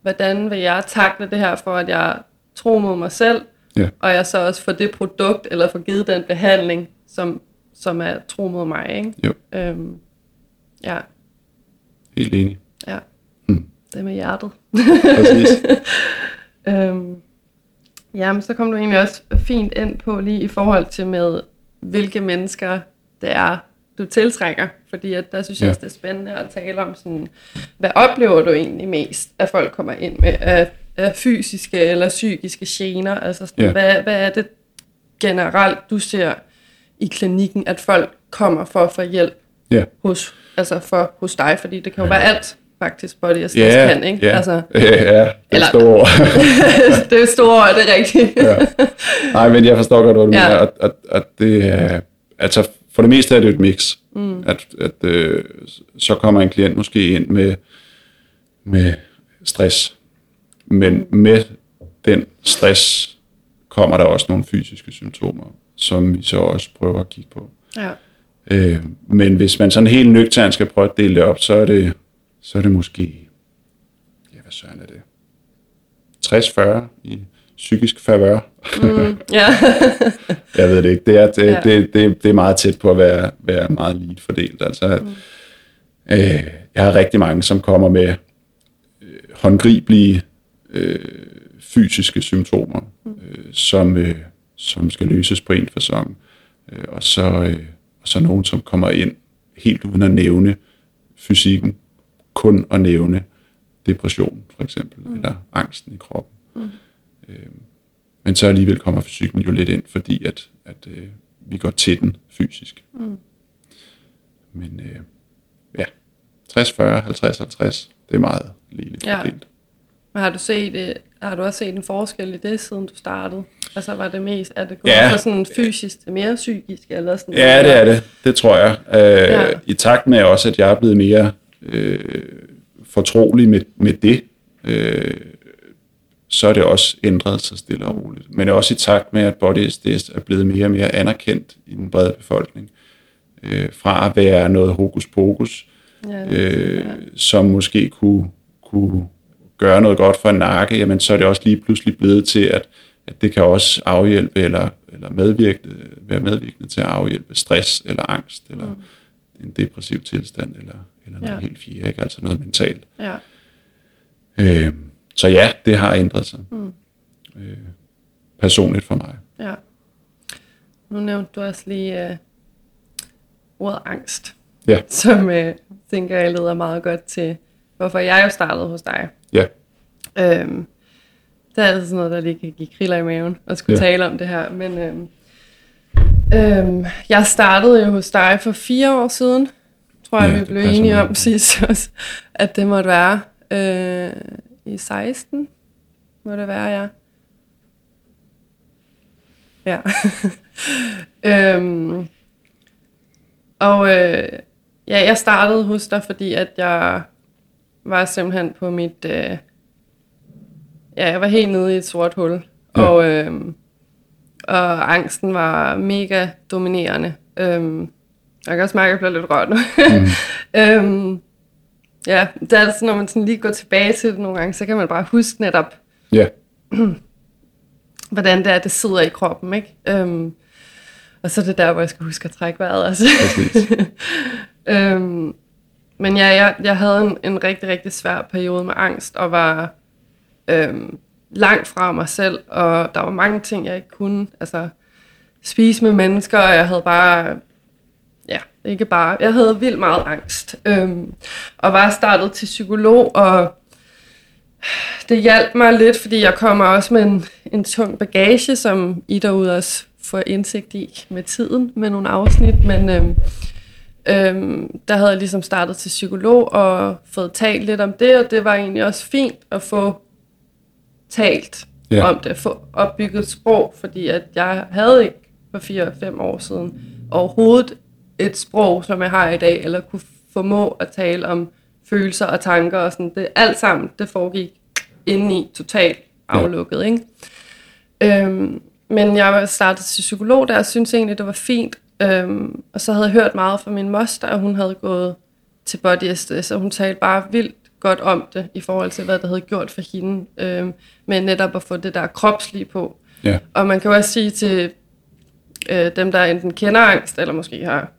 hvordan vil jeg takle det her, for at jeg tror mod mig selv, ja. og jeg så også får det produkt, eller får givet den behandling, som, som er tro mod mig. Ikke? Jo. Øhm, ja. Helt enig. Ja. Hmm. Det med hjertet. Præcis. øhm, jamen, så kom du egentlig også fint ind på lige i forhold til med, hvilke mennesker det er, du tiltrækker. Fordi at der synes jeg ja. det er spændende at tale om, sådan, hvad oplever du egentlig mest, at folk kommer ind med af, af fysiske eller psykiske gener? Altså sådan, ja. hvad, hvad er det generelt, du ser i klinikken, at folk kommer for at få hjælp ja. hos, altså for, hos dig? Fordi det kan jo være alt faktisk body og stress ja, kan, ikke? Ja, altså, ja, ja det er store det er store ord, det er rigtigt. ja. Nej, men jeg forstår godt, hvad du ja. mener. At, at, at det er, altså for det meste er det et mix. Mm. At, at øh, så kommer en klient måske ind med, med stress. Men med den stress kommer der også nogle fysiske symptomer, som vi så også prøver at kigge på. Ja. Øh, men hvis man sådan helt nøgternt skal prøve at dele det op, så er det, så er det måske, ja hvad søren er det, 60-40 i psykisk favør. Mm, ja. jeg ved det ikke. Det er, det, ja. det, det, det er meget tæt på at være, være meget lige fordelt. Altså, mm. øh, jeg har rigtig mange, som kommer med øh, håndgribelige øh, fysiske symptomer, mm. øh, som, øh, som skal løses på en fasong. Øh, og, så, øh, og så nogen, som kommer ind helt uden at nævne fysikken, kun at nævne depression for eksempel, mm. eller angsten i kroppen. Mm. Øh, men så alligevel kommer fysikken jo lidt ind, fordi at, at øh, vi går til den fysisk. Mm. Men øh, ja, 60, 40, 50, 50, det er meget ligeligt ja. fordelt. Men har du, set, øh, har du også set en forskel i det, siden du startede? Altså var det mest, er det gået ja. fra sådan fysisk til mere psykisk? Eller sådan ja, det er det. Det tror jeg. Øh, ja. I takt med også, at jeg er blevet mere øh, fortrolig med, med det, øh, så er det også ændret sig stille og roligt. Men også i takt med, at body SDS er blevet mere og mere anerkendt i den brede befolkning. Øh, fra at være noget hokus pokus, ja, øh, ja. som måske kunne, kunne gøre noget godt for en nakke, jamen så er det også lige pludselig blevet til, at, at det kan også afhjælpe eller, eller medvirke, være medvirkende til at afhjælpe stress eller angst, eller mm. en depressiv tilstand, eller, eller noget ja. helt fjerde, ikke? altså noget mentalt. Ja. Øh, så ja, det har ændret sig. Mm. Øh, personligt for mig. Ja. Nu nævnte du også lige uh, ordet angst. Ja. Som uh, tænker jeg leder meget godt til, hvorfor jeg jo startede hos dig. Ja. Øhm, det er altså sådan noget, der lige kan give kriller i maven at skulle ja. tale om det her. Men øhm, øhm, jeg startede jo hos dig for fire år siden. Tror jeg, ja, vi blev enige om sidst også, at det måtte være. Øh, i 16, må det være, ja. Ja. øhm, og øh, ja, jeg startede hos dig, fordi at jeg var simpelthen på mit... Øh, ja, jeg var helt nede i et sort hul. Ja. Og, øh, og angsten var mega dominerende. Øhm, jeg kan også mærke, at jeg bliver lidt rørt nu. Mm. øhm, ja, det er altså, når man sådan lige går tilbage til det nogle gange, så kan man bare huske netop, Ja. hvordan det er, det sidder i kroppen, ikke? Øhm, og så er det der, hvor jeg skal huske at trække vejret, altså. Præcis. øhm, men ja, jeg, jeg havde en, en rigtig, rigtig svær periode med angst, og var øhm, langt fra mig selv, og der var mange ting, jeg ikke kunne. Altså, spise med mennesker, og jeg havde bare, ja, ikke bare, jeg havde vildt meget angst. Øhm, og var startet til psykolog, og det hjalp mig lidt, fordi jeg kommer også med en, en tung bagage, som I derude også får indsigt i med tiden, med nogle afsnit, men øhm, øhm, der havde jeg ligesom startet til psykolog og fået talt lidt om det, og det var egentlig også fint at få talt Ja. om det, få opbygget et sprog, fordi at jeg havde ikke for 4-5 år siden overhovedet et sprog, som jeg har i dag, eller kunne formå at tale om følelser og tanker og sådan. Det, alt sammen, det foregik indeni, totalt aflukket, ikke? Øhm, men jeg var startet til psykolog der, og syntes egentlig, det var fint. Øhm, og så havde jeg hørt meget fra min moster, og hun havde gået til Body SDS, og hun talte bare vildt godt om det, i forhold til, hvad det havde gjort for hende, øhm, med netop at få det der kropslige på. Ja. Og man kan jo også sige til øh, dem, der enten kender angst, eller måske har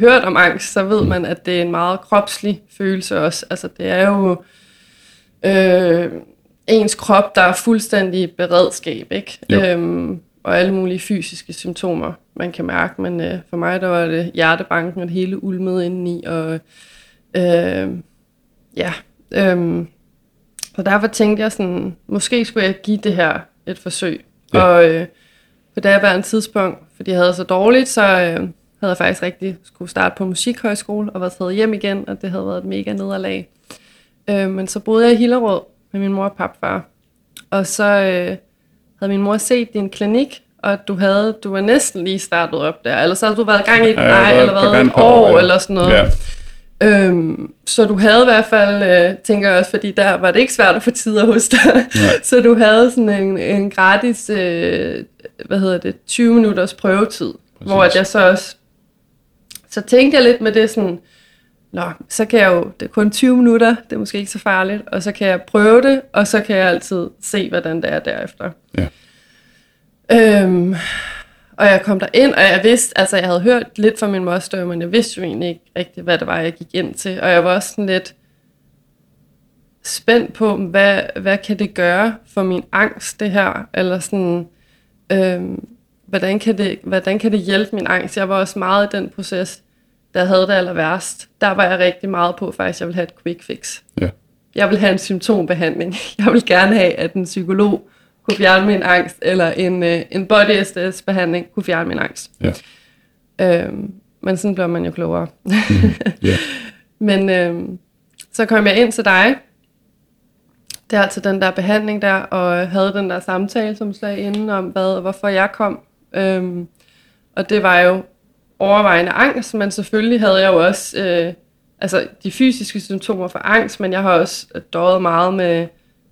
hørt om angst, så ved man, at det er en meget kropslig følelse også. Altså det er jo øh, ens krop, der er fuldstændig beredskab, ikke? Jo. Øhm, og alle mulige fysiske symptomer, man kan mærke. Men øh, for mig, der var det hjertebanken, og det hele ulmede indeni, og øh, ja, øh, så derfor tænkte jeg sådan, måske skulle jeg give det her et forsøg. Ja. Og øh, på daværende tidspunkt, fordi jeg havde så dårligt, så øh, havde jeg faktisk rigtig skulle starte på musikhøjskole og var taget hjem igen, og det havde været et mega nederlag. Øh, men så boede jeg i Hillerød med min mor og papfar. Og så øh, havde min mor set din klinik, og du havde, du var næsten lige startet op der, eller så havde du været i gang i et, Ja, jeg nej, eller været et år, år, ja. eller sådan noget. Ja. Øhm, så du havde i hvert fald, øh, tænker jeg også, fordi der var det ikke svært at få tider hos dig, Nej. så du havde sådan en, en gratis, øh, hvad hedder det, 20 minutters prøvetid, Præcis. hvor at jeg så også, så tænkte jeg lidt med det sådan, Nå, så kan jeg jo, det er kun 20 minutter, det er måske ikke så farligt, og så kan jeg prøve det, og så kan jeg altid se, hvordan det er derefter. Ja. Øhm, og jeg kom der ind, og jeg vidste, altså jeg havde hørt lidt fra min moster, men jeg vidste jo egentlig ikke rigtigt, hvad det var, jeg gik ind til. Og jeg var også sådan lidt spændt på, hvad, hvad kan det gøre for min angst, det her? Eller sådan, øhm, hvordan, kan det, hvordan kan det hjælpe min angst? Jeg var også meget i den proces, der havde det aller værst. Der var jeg rigtig meget på, faktisk, jeg ville have et quick fix. Ja. Jeg vil have en symptombehandling. Jeg vil gerne have, at en psykolog kunne fjerne min angst, eller en, øh, en body SDS behandling kunne fjerne min angst. Ja. Øhm, men sådan bliver man jo klogere. Ja. men øhm, så kom jeg ind til dig, der til den der behandling der, og havde den der samtale, som slag inden om, hvad, hvorfor jeg kom. Øhm, og det var jo overvejende angst, men selvfølgelig havde jeg jo også øh, altså de fysiske symptomer for angst, men jeg har også døjet meget med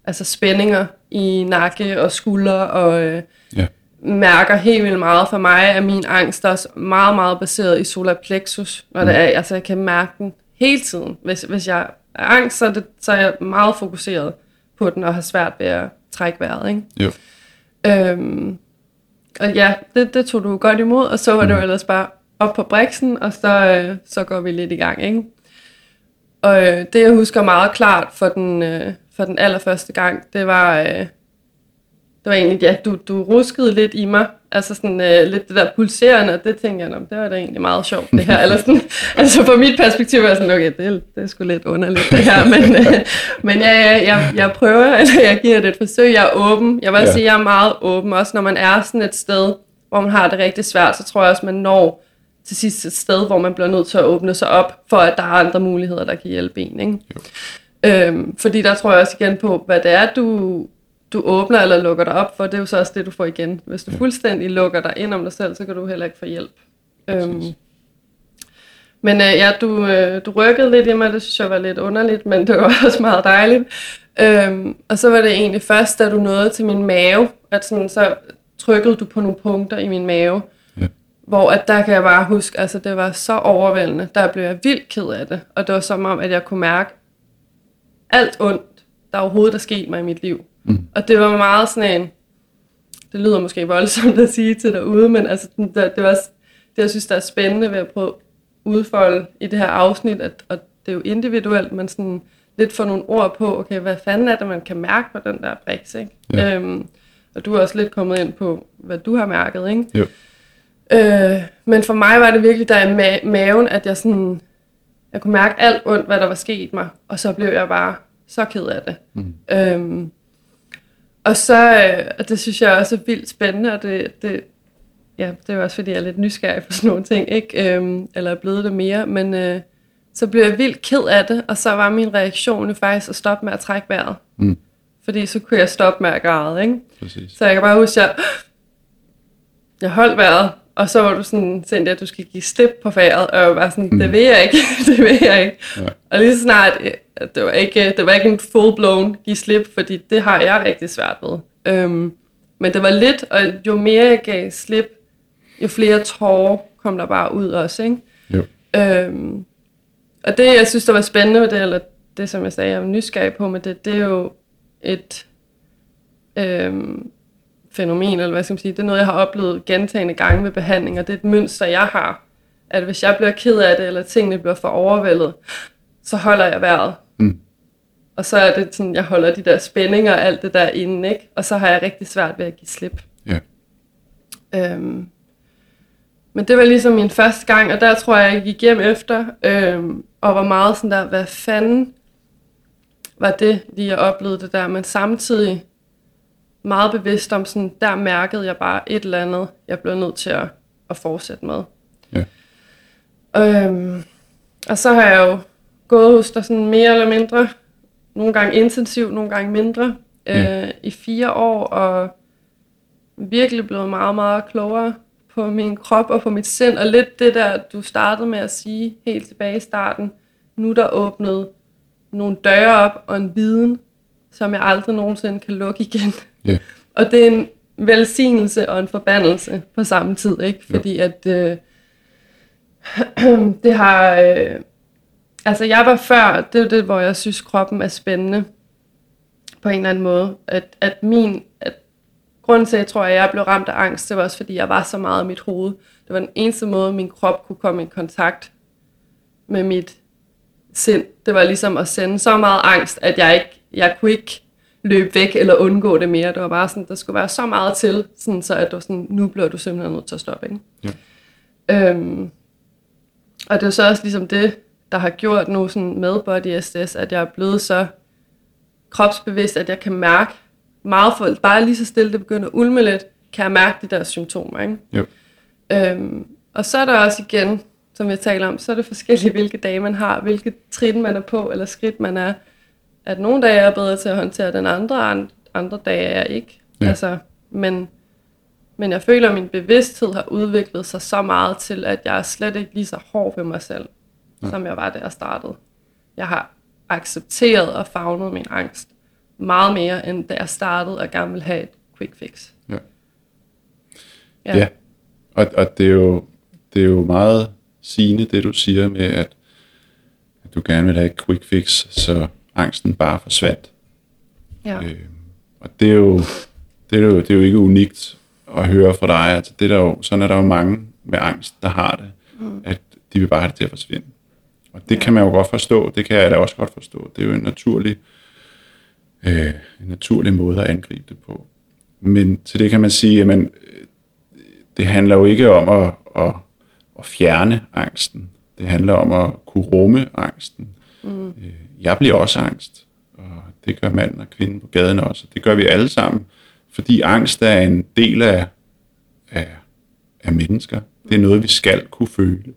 altså spændinger i nakke og skuldre, og øh, Ja. mærker helt vildt meget for mig, at min angst er også meget, meget baseret i solar plexus, når det er, altså jeg kan mærke den hele tiden. Hvis, hvis jeg er angst, så er, det, så er jeg meget fokuseret på den, og har svært ved at trække vejret, ikke? Jo. Øhm, og ja, det, det tog du godt imod, og så var det jo ellers bare op på briksen, og så, øh, så går vi lidt i gang, ikke? Og øh, det, jeg husker meget klart for den, øh, for den allerførste gang, det var, øh, det var egentlig, ja, du, du ruskede lidt i mig, altså sådan øh, lidt det der pulserende, og det tænkte jeg, "Nå, det var da egentlig meget sjovt, det her. Eller sådan, altså fra mit perspektiv var jeg sådan, okay, det, det er sgu lidt underligt det her, men, øh, men ja, ja, jeg, jeg prøver, eller jeg giver det et forsøg, jeg er åben. Jeg vil ja. sige, jeg er meget åben, også når man er sådan et sted, hvor man har det rigtig svært, så tror jeg også, man når til sidst et sted, hvor man bliver nødt til at åbne sig op, for at der er andre muligheder, der kan hjælpe en. Ikke? Jo. Øhm, fordi der tror jeg også igen på, hvad det er, du du åbner eller lukker dig op for, det er jo så også det, du får igen. Hvis du fuldstændig lukker dig ind om dig selv, så kan du heller ikke få hjælp. Øhm, men øh, ja, du, øh, du rykkede lidt i mig, det synes jeg var lidt underligt, men det var også meget dejligt. Øhm, og så var det egentlig først, da du nåede til min mave, at sådan, så trykkede du på nogle punkter i min mave, Ja. hvor at der kan jeg bare huske, altså det var så overvældende, der blev jeg vildt ked af det, og det var som om, at jeg kunne mærke alt ondt, der overhovedet er sket mig i mit liv. Mm. Og det var meget sådan en, det lyder måske voldsomt at sige til derude, men altså, det, det var det, jeg synes, der er spændende ved at prøve at udfolde i det her afsnit, at, og det er jo individuelt, men sådan lidt få nogle ord på, okay, hvad fanden er det, man kan mærke på den der briks, ikke? Ja. Øhm, og du er også lidt kommet ind på, hvad du har mærket, ikke? Jo. Øh, men for mig var det virkelig der i ma- maven, at jeg sådan, jeg kunne mærke alt ondt, hvad der var sket mig, og så blev jeg bare så ked af det. Mm. Øhm, og så, øh, og det synes jeg også er vildt spændende, og det, det, ja, det er også fordi, jeg er lidt nysgerrig på sådan nogle ting, ikke? Øhm, eller er blevet det mere, men øh, så blev jeg vildt ked af det, og så var min reaktion faktisk at stoppe med at trække vejret. Mm. Fordi så kunne jeg stoppe med at græde, ikke? Præcis. Så jeg kan bare huske, at jeg, jeg holdt vejret, og så var du sådan, Cynthia, at du skal give slip på vejret, og jeg var bare sådan, det vil jeg ikke, det vil jeg ikke. Ja. Og lige så snart, det var ikke, det var ikke en full-blown give slip, fordi det har jeg rigtig svært ved. Øhm, men det var lidt, og jo mere jeg gav slip, jo flere tårer kom der bare ud også, ikke? Jo. Øhm, og det, jeg synes, der var spændende ved det, eller det, som jeg sagde, jeg var nysgerrig på med det, det er jo et øhm, fænomen, eller hvad skal man sige, det er noget, jeg har oplevet gentagende gange ved behandling, og det er et mønster, jeg har, at hvis jeg bliver ked af det, eller tingene bliver for overvældet, så holder jeg vejret. Mm. Og så er det sådan, jeg holder de der spændinger og alt det der inde, ikke? Og så har jeg rigtig svært ved at give slip. Ja. Øhm, men det var ligesom min første gang, og der tror jeg, jeg gik hjem efter, øhm, og var meget sådan der, hvad fanden var det, lige jeg oplevede det der, men samtidig meget bevidst om sådan, der mærkede jeg bare et eller andet, jeg blev nødt til at, at fortsætte med. Ja. Øhm, og så har jeg jo gået hos dig sådan mere eller mindre, nogle gange intensivt, nogle gange mindre, øh, Ja. i fire år, og virkelig blevet meget, meget klogere på min krop og på mit sind, og lidt det der, du startede med at sige helt tilbage i starten, nu er der åbnet nogle døre op og en viden, som jeg aldrig nogensinde kan lukke igen. Og det er en velsignelse og en forbandelse på samme tid, ikke? Fordi at øh, det har... Øh, altså jeg var før, det er det, hvor jeg synes, kroppen er spændende på en eller anden måde. At, at min... At, grunden til, at jeg tror, at jeg blev ramt af angst, det var også, fordi jeg var så meget i mit hoved. Det var den eneste måde, min krop kunne komme i kontakt med mit sind. Det var ligesom at sende så meget angst, at jeg ikke, jeg kunne ikke løbe væk eller undgå det mere. Det var bare sådan, der skulle være så meget til, sådan, så at du sådan, nu bliver du simpelthen nødt til at stoppe. Ikke? Ja. Øhm, og det er så også ligesom det, der har gjort nu sådan med Body SDS, at jeg er blevet så kropsbevidst, at jeg kan mærke meget for, bare lige så stille det begynder at ulme lidt, kan jeg mærke de der symptomer. Ikke? Jo. Øhm, og så er der også igen, som jeg taler om, så er det forskelligt, hvilke dage man har, hvilke trin man er på, eller skridt man er. At nogle dage er jeg bedre til at håndtere den andre, and- andre dage er jeg ikke. Ja. Altså, men, men jeg føler, at min bevidsthed har udviklet sig så meget til, at jeg er slet ikke lige så hård ved mig selv, ja. som jeg var, da jeg startede. Jeg har accepteret og fagnet min angst meget mere, end da jeg startede og gerne ville have et quick fix. Ja. Ja. Ja. Og, og det, er jo, det er jo meget sigende, det du siger med, at, at du gerne vil have et quick fix, så angsten bare forsvandt. ja. Øh, og det er, jo, det, er jo, det er jo ikke unikt at høre fra dig. Altså, det er der jo, sådan er der jo mange med angst, der har det, mm. at de vil bare have det til at forsvinde. Og det ja. kan man jo godt forstå, det kan jeg da også godt forstå. Det er jo en naturlig, øh, en naturlig måde at angribe det på. Men til det kan man sige, at det handler jo ikke om at, at, at fjerne angsten. Det handler om at kunne rumme angsten. Mm. Jeg bliver også angst, og det gør manden og kvinden på gaden også. Det gør vi alle sammen, fordi angst er en del af, af, af mennesker. Det er noget, vi skal kunne føle.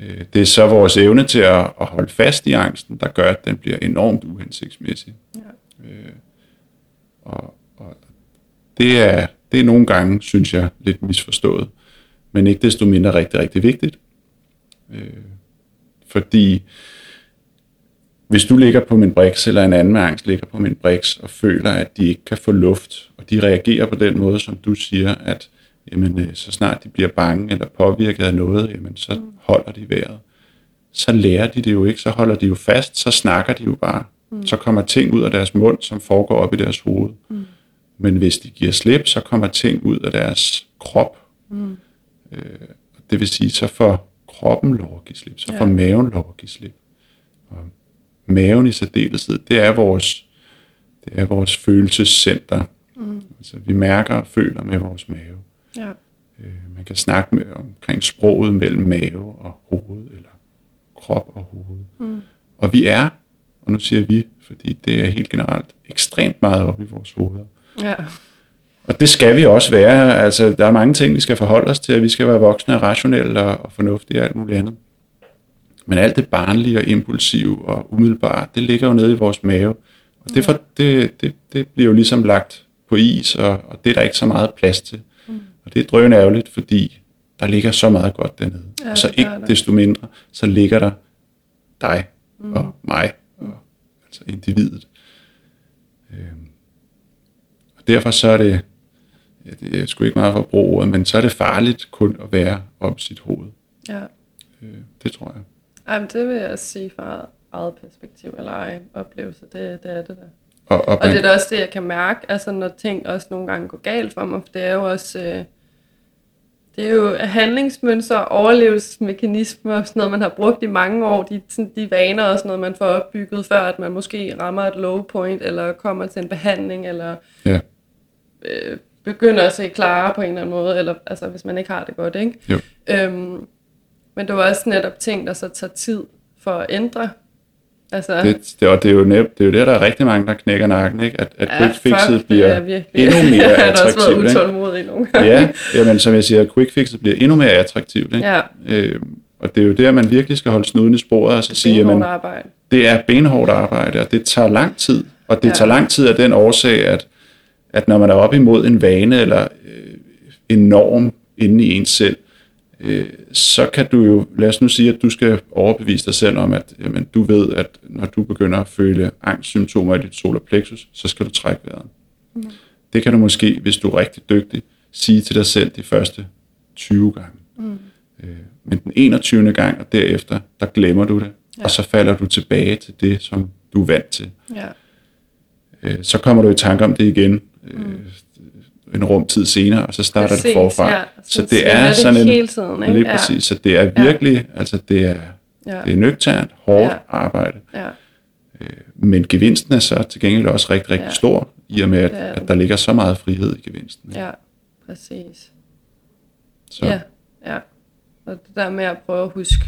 Øh, Det er så vores evne til at, at holde fast i angsten, der gør, at den bliver enormt uhensigtsmæssig. Ja. Øh, Og, og det, er, det er nogle gange, synes jeg, lidt misforstået, men ikke desto mindre rigtig, rigtig vigtigt. Øh, fordi hvis du ligger på min briks, eller en anden med angst ligger på min briks, og føler, at de ikke kan få luft, og de reagerer på den måde, som du siger, at jamen, øh, så snart de bliver bange eller påvirket af noget, jamen, så mm. holder de vejret. Så lærer de det jo ikke, så holder de jo fast, så snakker de jo bare. Mm. Så kommer ting ud af deres mund, som foregår op i deres hoved. Mm. Men hvis de giver slip, så kommer ting ud af deres krop. Mm. Øh, det vil sige, så får kroppen lov at give slip, så ja. får maven lov at give slip. Og maven i særdeleshed, det er vores, det er vores følelsescenter. Mm. Altså, vi mærker og føler med vores mave. Ja. Øh, man kan snakke med, omkring sproget mellem mave og hoved, eller krop og hoved. Mm. Og vi er, og nu siger vi, fordi det er helt generelt ekstremt meget op i vores hoveder. Ja. Og det skal vi også være. Altså, der er mange ting, vi skal forholde os til, at vi skal være voksne og rationelle og, og fornuftige og alt muligt andet. Men alt det barnlige og impulsive og umiddelbare, det ligger jo nede i vores mave. Og det, for, det, det, det bliver jo ligesom lagt på is, og, og det er der ikke så meget plads til. Mm. Og det er drøn ærgerligt, fordi der ligger så meget godt dernede. Ja, og så ikke der. desto mindre, så ligger der dig mm. og mig, og, altså individet. Øhm. Og derfor så er det, ja, det er sgu ikke meget for at bruge ordet, men så er det farligt kun at være om sit hoved. Ja. Øh, det tror jeg. Jamen, det vil jeg sige fra eget perspektiv, eller ej oplevelse, det, det er det der. Og, og, og det er da også det, jeg kan mærke, altså når ting også nogle gange går galt for mig, for det er jo også, øh, det er jo handlingsmønstre, overlevelsesmekanismer, sådan noget, man har brugt i mange år, de, sådan, de vaner og sådan noget, man får opbygget, før at man måske rammer et low point, eller kommer til en behandling, eller ja. øh, begynder at se klare på en eller anden måde, eller altså, hvis man ikke har det godt, ikke? Jo. Øhm, men det var også netop ting, der så tager tid for at ændre. Altså, det, det, og det er, jo nemt, det er jo det, der er rigtig mange, der knækker nakken, ikke? at, at ja, quick fixet bliver endnu mere attraktivt. Jeg har også været utålmodig nogle gange. Ja, jamen, som jeg siger, quick fixet bliver endnu mere attraktivt. Ikke? Ja. Øh, og det er jo der, man virkelig skal holde snuden i sporet og så sige, at arbejde. det er benhårdt arbejde, og det tager lang tid. Og det ja. tager lang tid af den årsag, at, at når man er op imod en vane eller øh, en norm inde i ens selv, øh, så kan du jo, lad os nu sige, at du skal overbevise dig selv om, at jamen, du ved, at når du begynder at føle angstsymptomer i dit solar plexus, så skal du trække vejret. Mm. Det kan du måske, hvis du er rigtig dygtig, sige til dig selv de første 20 gange. Mm. Øh, men den 21. gang og derefter, der glemmer du det, ja. og så falder du tilbage til det, som du er vant til. Ja. Øh, så kommer du i tanke om det igen. Øh, en rumtid senere, og så starter præcis, det forfra. Ja. Så, så det er sådan en... Hele tiden, ikke? Lige præcis. Ja. Så det er virkelig, ja. altså det er, ja. det er nøgternt, hårdt ja. arbejde. Ja. Øh, men gevinsten er så til gengæld også rigtig, rigtig ja. stor, i og med, at, at der ligger så meget frihed i gevinsten. Ja, præcis. Så. Ja, ja. Og det der med at prøve at huske,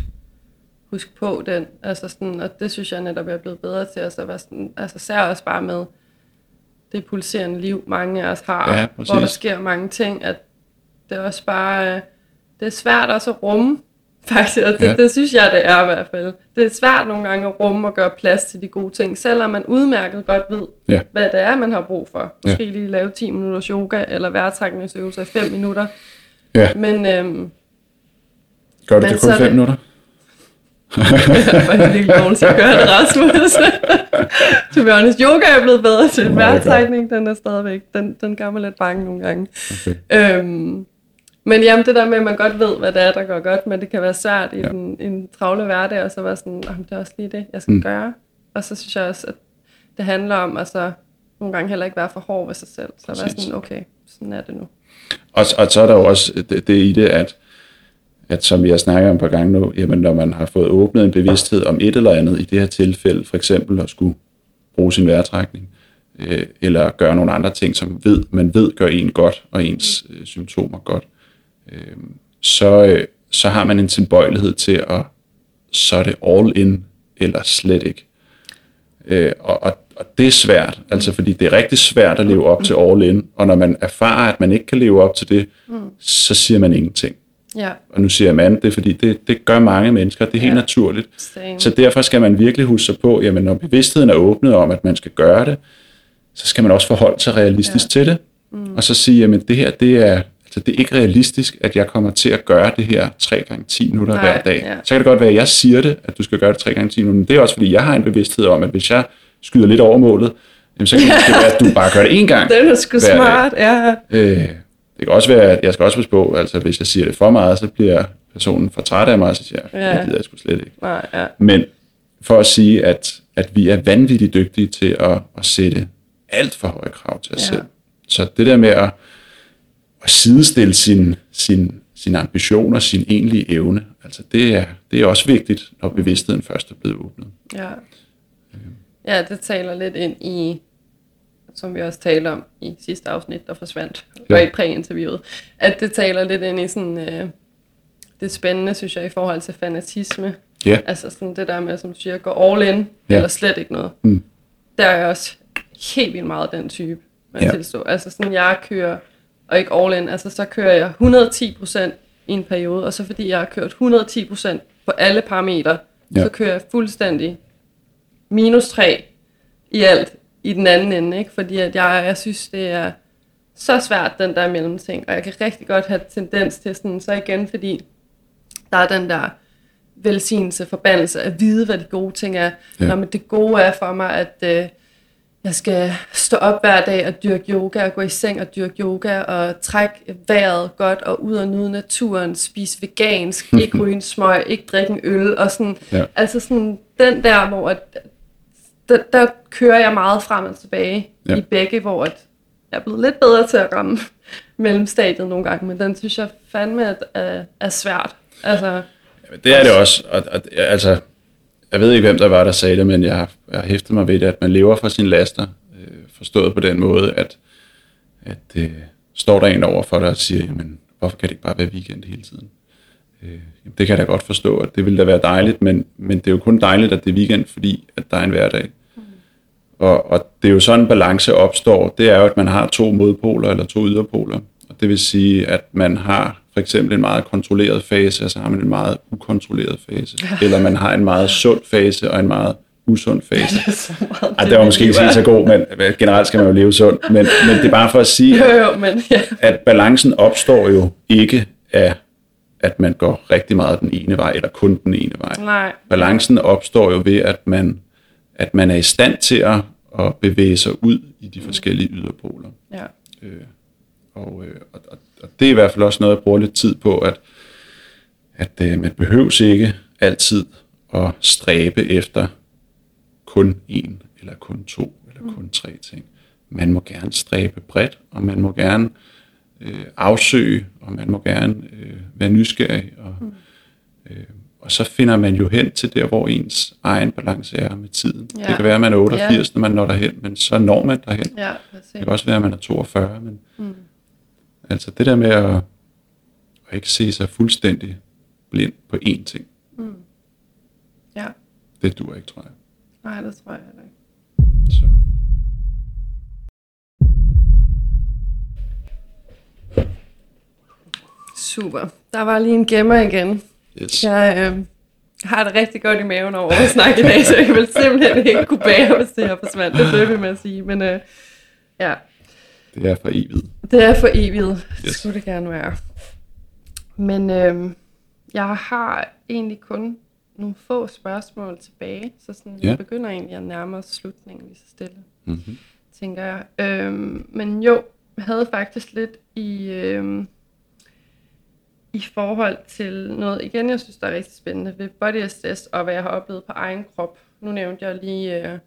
huske på den, altså sådan, og det synes jeg netop, jeg er blevet bedre til, altså, være sådan, altså sær også bare med, det pulserende liv, mange af os har, ja, hvor der sker mange ting, at det er også bare, øh, det er svært også at rumme, faktisk, og det, ja. det synes jeg, det er i hvert fald. Det er svært nogle gange at rumme og gøre plads til de gode ting, selvom man udmærket godt ved, ja. hvad det er, man har brug for. Måske ja. lige lave 10 minutters yoga, eller vejrtrækningsøvelser i 5 minutter. Ja. Men, øhm, Gør du det kun 5 minutter? Var virkelig dårlig til at gøre det, Rasmus. to be honest, yoga er blevet bedre til. Oh den er stadigvæk, den, den gør mig lidt bange nogle gange. Okay. Øhm, men jamen, det der med, at man godt ved, hvad det er, der går godt, men det kan være svært i ja. en, en travle hverdag, og så være sådan, det er også lige det, jeg skal mm. gøre. Og så synes jeg også, at det handler om, altså, nogle gange heller ikke være for hård ved sig selv. Så være sådan, okay, sådan er det nu. Og, og så er der jo også det, det i det, at at som vi har snakket om på gang nu, jamen når man har fået åbnet en bevidsthed om et eller andet, i det her tilfælde for eksempel at skulle bruge sin vejrtrækning, øh, eller gøre nogle andre ting, som ved, man ved gør en godt, og ens øh, symptomer godt, øh, så, øh, så har man en tilbøjelighed til at, så er det all in, eller slet ikke. Øh, og, og, og det er svært, altså fordi det er rigtig svært at leve op til all in, og når man erfarer, at man ikke kan leve op til det, mm. så siger man ingenting. Ja. Og nu siger jeg mand, det er fordi, det, det gør mange mennesker, det er helt ja. naturligt. Same. Så derfor skal man virkelig huske sig på, jamen når bevidstheden er åbnet om, at man skal gøre det, så skal man også forholde sig realistisk ja. til det, mm. og så sige, jamen det her, det er, altså, det er ikke realistisk, at jeg kommer til at gøre det her 3 gange 10 minutter Nej, hver dag. Ja. Så kan det godt være, at jeg siger det, at du skal gøre det 3 gange 10 minutter, men det er også, fordi jeg har en bevidsthed om, at hvis jeg skyder lidt over målet, jamen, så kan det være, at du bare gør det en gang Det er sgu smart, dag. ja. Øh, det kan også være, at jeg skal også passe på, altså hvis jeg siger det for meget, så bliver personen for træt af mig, og så siger jeg, ja. det gider jeg sgu slet ikke. Nej, ja. Men for at sige, at, at vi er vanvittigt dygtige til at, at sætte alt for høje krav til os ja. selv. Så det der med at, at sidestille sin, sin, sin ambitioner, sin egentlige evne, altså det er, det er også vigtigt, når bevidstheden først er blevet åbnet. Ja. ja, det taler lidt ind i, som vi også talte om i sidste afsnit, der forsvandt, ja. og i præinterviewet, at det taler lidt ind i sådan, øh, det spændende, synes jeg, i forhold til fanatisme. Ja. Altså sådan det der med, som du siger, gå all in, ja. eller slet ikke noget. Mm. Der er jeg også helt vildt meget den type, man ja. tilstå. Altså sådan, jeg kører, og ikke all in, altså så kører jeg 110% i en periode, og så fordi jeg har kørt 110% på alle parametre, ja. så kører jeg fuldstændig minus 3 i alt i den anden ende, ikke? fordi at jeg, jeg synes, det er så svært, den der mellemting, og jeg kan rigtig godt have tendens til sådan, så igen, fordi der er den der velsignelse, forbandelse, at vide, hvad de gode ting er. Ja. Nå, men det gode er for mig, at øh, jeg skal stå op hver dag og dyrke yoga, og gå i seng og dyrke yoga, og trække vejret godt, og ud og nyde naturen, spise vegansk, ikke ryge en smøg, ikke drikke en øl, og sådan, ja. altså sådan den der, hvor at, der, der kører jeg meget frem og tilbage ja. i begge, hvor at jeg er blevet lidt bedre til at ramme mellemstadiet nogle gange, men den synes jeg fandme er, er, er svært. Altså, Jamen, det er det også. Og, og, altså, jeg ved ikke, hvem der var, der sagde det, men jeg har, jeg har hæftet mig ved det, at man lever for sine laster, øh, forstået på den måde, at, at øh, står der en over for dig og siger, jamen, hvorfor kan det ikke bare være weekend hele tiden? Øh, det kan jeg da godt forstå, at det ville da være dejligt, men, men det er jo kun dejligt, at det er weekend, fordi at der er en hverdag. Og, og det er jo sådan, en balance opstår. Det er jo, at man har to modpoler eller to yderpoler. Og det vil sige, at man har for eksempel en meget kontrolleret fase, og så har man en meget ukontrolleret fase. Eller man har en meget sund fase og en meget usund fase. Ja, det, er Ej, det var måske ikke så god, men generelt skal man jo leve sundt. Men, men det er bare for at sige, jo, jo, men, ja. at balancen opstår jo ikke af, at man går rigtig meget den ene vej, eller kun den ene vej. Nej. Balancen opstår jo ved, at man, at man er i stand til at, at bevæge sig ud i de forskellige yderpoler. Ja. Øh, og, øh, og, og, og det er i hvert fald også noget, jeg bruger lidt tid på, at, at øh, man behøves ikke altid at stræbe efter kun en, eller kun to, eller mm. kun tre ting. Man må gerne stræbe bredt, og man må gerne øh, afsøge, og man må gerne øh, være nysgerrig. Og, mm. øh, og så finder man jo hen til der, hvor ens egen balance er med tiden. Ja. Det kan være, at man er 88, ja. når man når derhen, men så når man derhen. Ja, det kan også være, at man er 42, men mm. Altså det der med at, at ikke se sig fuldstændig blind på én ting. Mm. Ja. Det dur ikke, tror jeg. Nej, det tror jeg heller ikke. Så. Super. Der var lige en gemmer igen. Yes. Jeg øh, har det rigtig godt i maven over at snakke i dag, så jeg vil simpelthen ikke kunne bære, hvis det her forsvandt. Det blev vi med at sige. Men øh, ja, det er for evigt. Det er for evigt. Det yes. skulle det gerne være. Men øh, jeg har egentlig kun nogle få spørgsmål tilbage, så sådan, ja. jeg begynder egentlig at nærme os slutningen lige så stille, mm-hmm. tænker jeg. Øh, men jo, jeg havde faktisk lidt i, øh, i forhold til noget, igen jeg synes, der er rigtig spændende ved body SS, og hvad jeg har oplevet på egen krop. Nu nævnte jeg lige øh,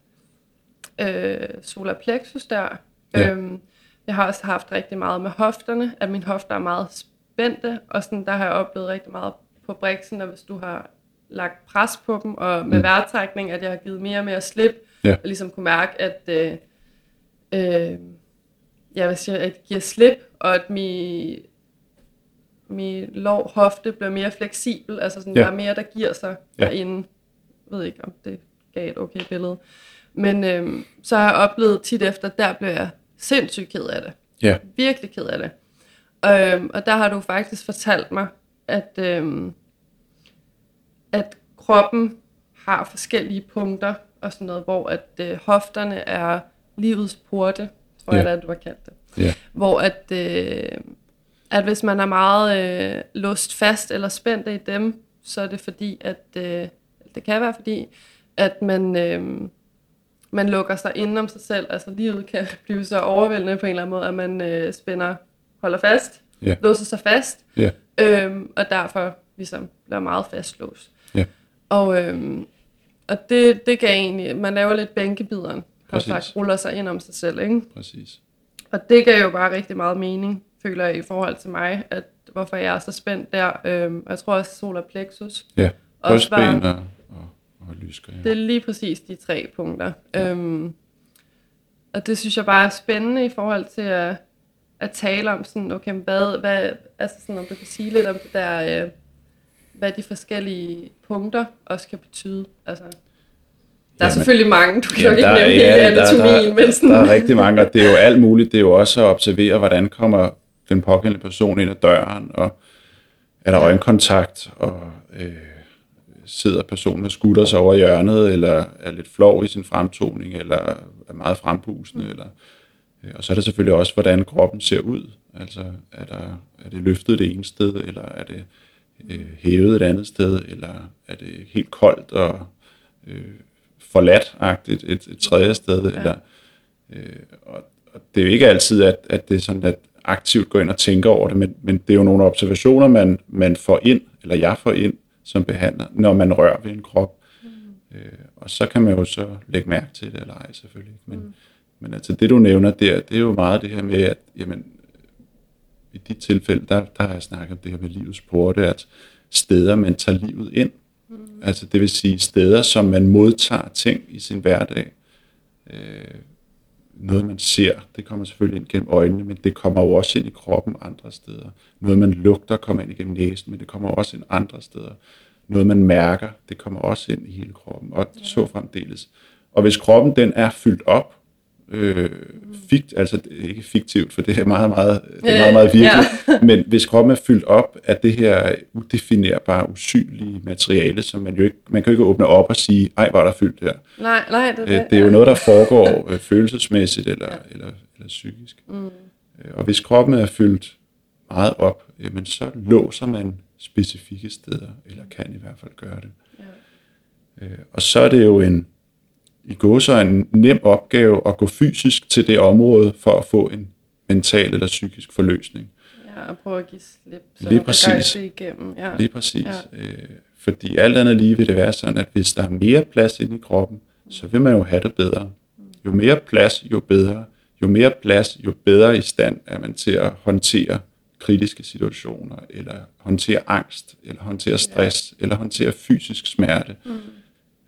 øh, solar plexus der. Ja. Øhm, jeg har også haft rigtig meget med hofterne, at mine hofter er meget spændte, og sådan, der har jeg oplevet rigtig meget på briksen, og hvis du har lagt pres på dem, og med mm. vejrtrækning, at jeg har givet mere og mere slip, ja. og ligesom kunne mærke, at øh, øh, jeg vil sige, at jeg giver slip, og at min, min lov hofte bliver mere fleksibel, altså sådan, ja. der er mere, der giver sig ja. derinde. Jeg ved ikke, om det gav et okay billede. Men øh, så har jeg oplevet tit efter, der bliver jeg sindssygt ked af det. Ja. Virkelig ked af det. Øhm, og der har du faktisk fortalt mig, at, øhm, at kroppen har forskellige punkter, og sådan noget, hvor at øh, hofterne er livets porte, tror Ja. jeg da, du har kaldt det. Ja. Hvor at, øh, at hvis man er meget øh, låst fast eller spændt i dem, så er det fordi, at øh, det kan være fordi, at man, øh, man lukker sig inden om sig selv. Altså livet kan blive så overvældende på en eller anden måde, at man øh, spænder, holder fast, Ja. låser sig fast, Ja. øhm, og derfor ligesom bliver meget fastlåst. Ja. Og, øhm, og det, det gav egentlig, man laver lidt bænkebideren, Præcis. sagt, ruller sig ind om sig selv, ikke? Præcis. Og det gav jo bare rigtig meget mening, føler jeg, i forhold til mig, at hvorfor jeg er så spændt der. Øhm, og jeg tror også solar plexus. Ja. Brystben og, og, og lysker. Det Ja. er lige præcis de tre punkter. Ja. Øhm, og det synes jeg bare er spændende i forhold til at, at tale om sådan, okay, hvad, hvad, altså sådan, om du kan sige lidt om det der, øh, hvad de forskellige punkter også kan betyde. Altså, der er Jamen, selvfølgelig mange, du kan jo Jamen, ikke der nævne hele ja, der- anatomien, der, men sådan, Der er rigtig mange, og det er jo alt muligt. Det er jo også at observere, hvordan kommer den pågældende person ind ad døren, og er der øjenkontakt, og øh, sidder personen og skutter sig over hjørnet, eller er lidt flov i sin fremtoning, eller er meget frempusende, Mm. eller, øh, og så er det selvfølgelig også, hvordan kroppen ser ud. Altså, er, der, er det løftet det ene sted, eller er det øh, hævet et andet sted, eller er det helt koldt og øh, forladt-agtigt et, et tredje sted, ja. eller øh, og, og det er jo ikke altid, at, at det er sådan, at aktivt går ind og tænker over det, men, men det er jo nogle observationer, man, man får ind, eller jeg får ind som behandler, når man rører ved en krop. Mm. Øh, og så kan man jo så lægge mærke til det, eller ej selvfølgelig. Men, mm. men altså det, du nævner der, det er jo meget det her med, at jamen, i de tilfælde, der, der har jeg snakket om det her med livets porte, at steder, man tager livet ind. Mm. Altså det vil sige steder, som man modtager ting i sin hverdag. Øh, noget, man ser, det kommer selvfølgelig ind gennem øjnene, men det kommer jo også ind i kroppen andre steder. Noget, man lugter, kommer ind igennem næsen, men det kommer også ind andre steder. Noget, man mærker, det kommer også ind i hele kroppen, og ja. så fremdeles. Og hvis kroppen, den er fyldt op, øh, fikt, altså ikke fiktivt, for det er meget, meget, det er meget, meget virkeligt, ja. men hvis kroppen er fyldt op af det her udefinerbare, usynlige materiale, som man jo ikke, man kan jo ikke åbne op og sige, ej, hvor er der fyldt her. nej, nej, det er Øh, det. det er jo ja. noget, der foregår øh, følelsesmæssigt eller, ja. eller, eller psykisk. Mm. Øh, og hvis kroppen er fyldt meget op, jamen, så låser man specifikke steder, eller kan i hvert fald gøre det. Ja. Øh, og så er det jo en, i går så en nem opgave at gå fysisk til det område for at få en mental eller psykisk forløsning. Ja, og prøve at give slip, så Lige præcis. igennem. Ja. Lige præcis. Ja. Øh, fordi alt andet lige vil det være sådan, at hvis der er mere plads inde i kroppen, så vil man jo have det bedre. Jo mere plads, jo bedre. Jo mere plads, jo bedre i stand er man til at håndtere kritiske situationer, eller håndtere angst, eller håndtere stress, ja. eller håndtere fysisk smerte. Mm.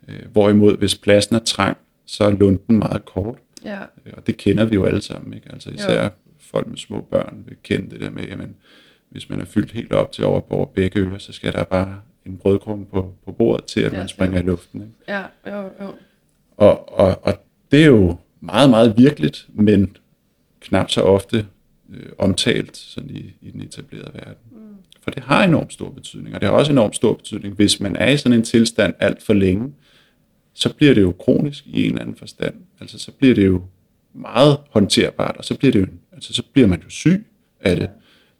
Øh, hvorimod, hvis pladsen er trang, så er lunden meget kort. ja. Øh, Og det kender vi jo alle sammen, ikke? Altså især jo. folk med små børn vil kende det der med, jamen, hvis man er fyldt helt op til over på begge ører, så skal der bare en brødkrumme på, på bordet til, at Ja, man springer i luften. Ikke? Ja, jo, jo. Og, og, og det er jo meget, meget virkeligt, men knap så ofte øh, omtalt sådan i, i den etablerede verden. Mm. For det har enormt stor betydning, og det har også enormt stor betydning, hvis man er i sådan en tilstand alt for længe, så bliver det jo kronisk i en eller anden forstand. Altså så bliver det jo meget håndterbart, og så bliver, det jo, altså, så bliver man jo syg af det.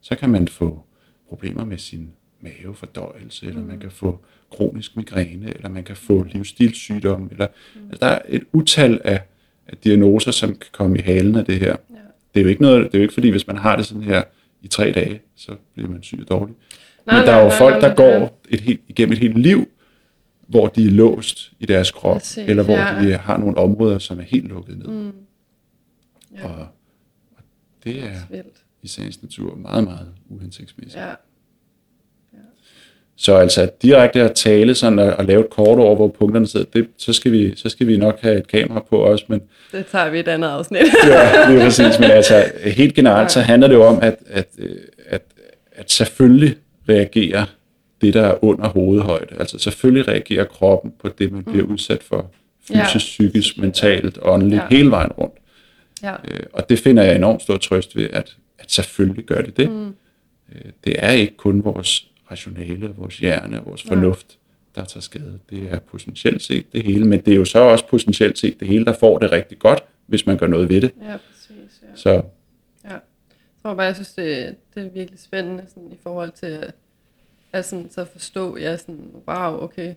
Så kan man få problemer med sin mavefordøjelse, eller man kan få kronisk migræne, eller man kan få livsstilssygdomme, eller altså, der er et utal af, af diagnoser, som kan komme i halen af det her. Ja. Det er jo ikke noget, det er jo ikke fordi, hvis man har det sådan her i tre dage, så bliver man syg og dårlig. Nej, Men der nej, er jo nej, folk, nej, der men går et helt, igennem et helt liv, hvor de er låst i deres krop, Præcis, eller hvor ja. de har nogle områder, som er helt lukket ned. Mm. Ja. Og, og det er i sagens natur meget, meget uhensigtsmæssigt. Ja. Så altså direkte at tale sådan og, og lave et kort over, hvor punkterne sidder, det, så, skal vi, så skal vi nok have et kamera på også, men Det tager vi et andet afsnit. ja, det er præcis, men altså helt generelt, så handler det jo om, at, at, øh, at, at selvfølgelig reagerer det, der er under hovedhøjde. Altså selvfølgelig reagerer kroppen på det, man bliver udsat for fysisk, Ja. psykisk, mentalt, åndeligt, Ja. hele vejen rundt. ja. Øh, og det finder jeg enormt stor trøst ved, at, at selvfølgelig gør det det. Mm. Øh, det er ikke kun vores rationale, vores hjerne vores fornuft, der tager skade. Det er potentielt set det hele, men det er jo så også potentielt set det hele, der får det rigtig godt, hvis man gør noget ved det. Ja, præcis. Ja. Så Ja. Jeg tror bare, jeg synes, det, det er virkelig spændende sådan, i forhold til at, sådan, så forstå, ja, sådan, wow, okay,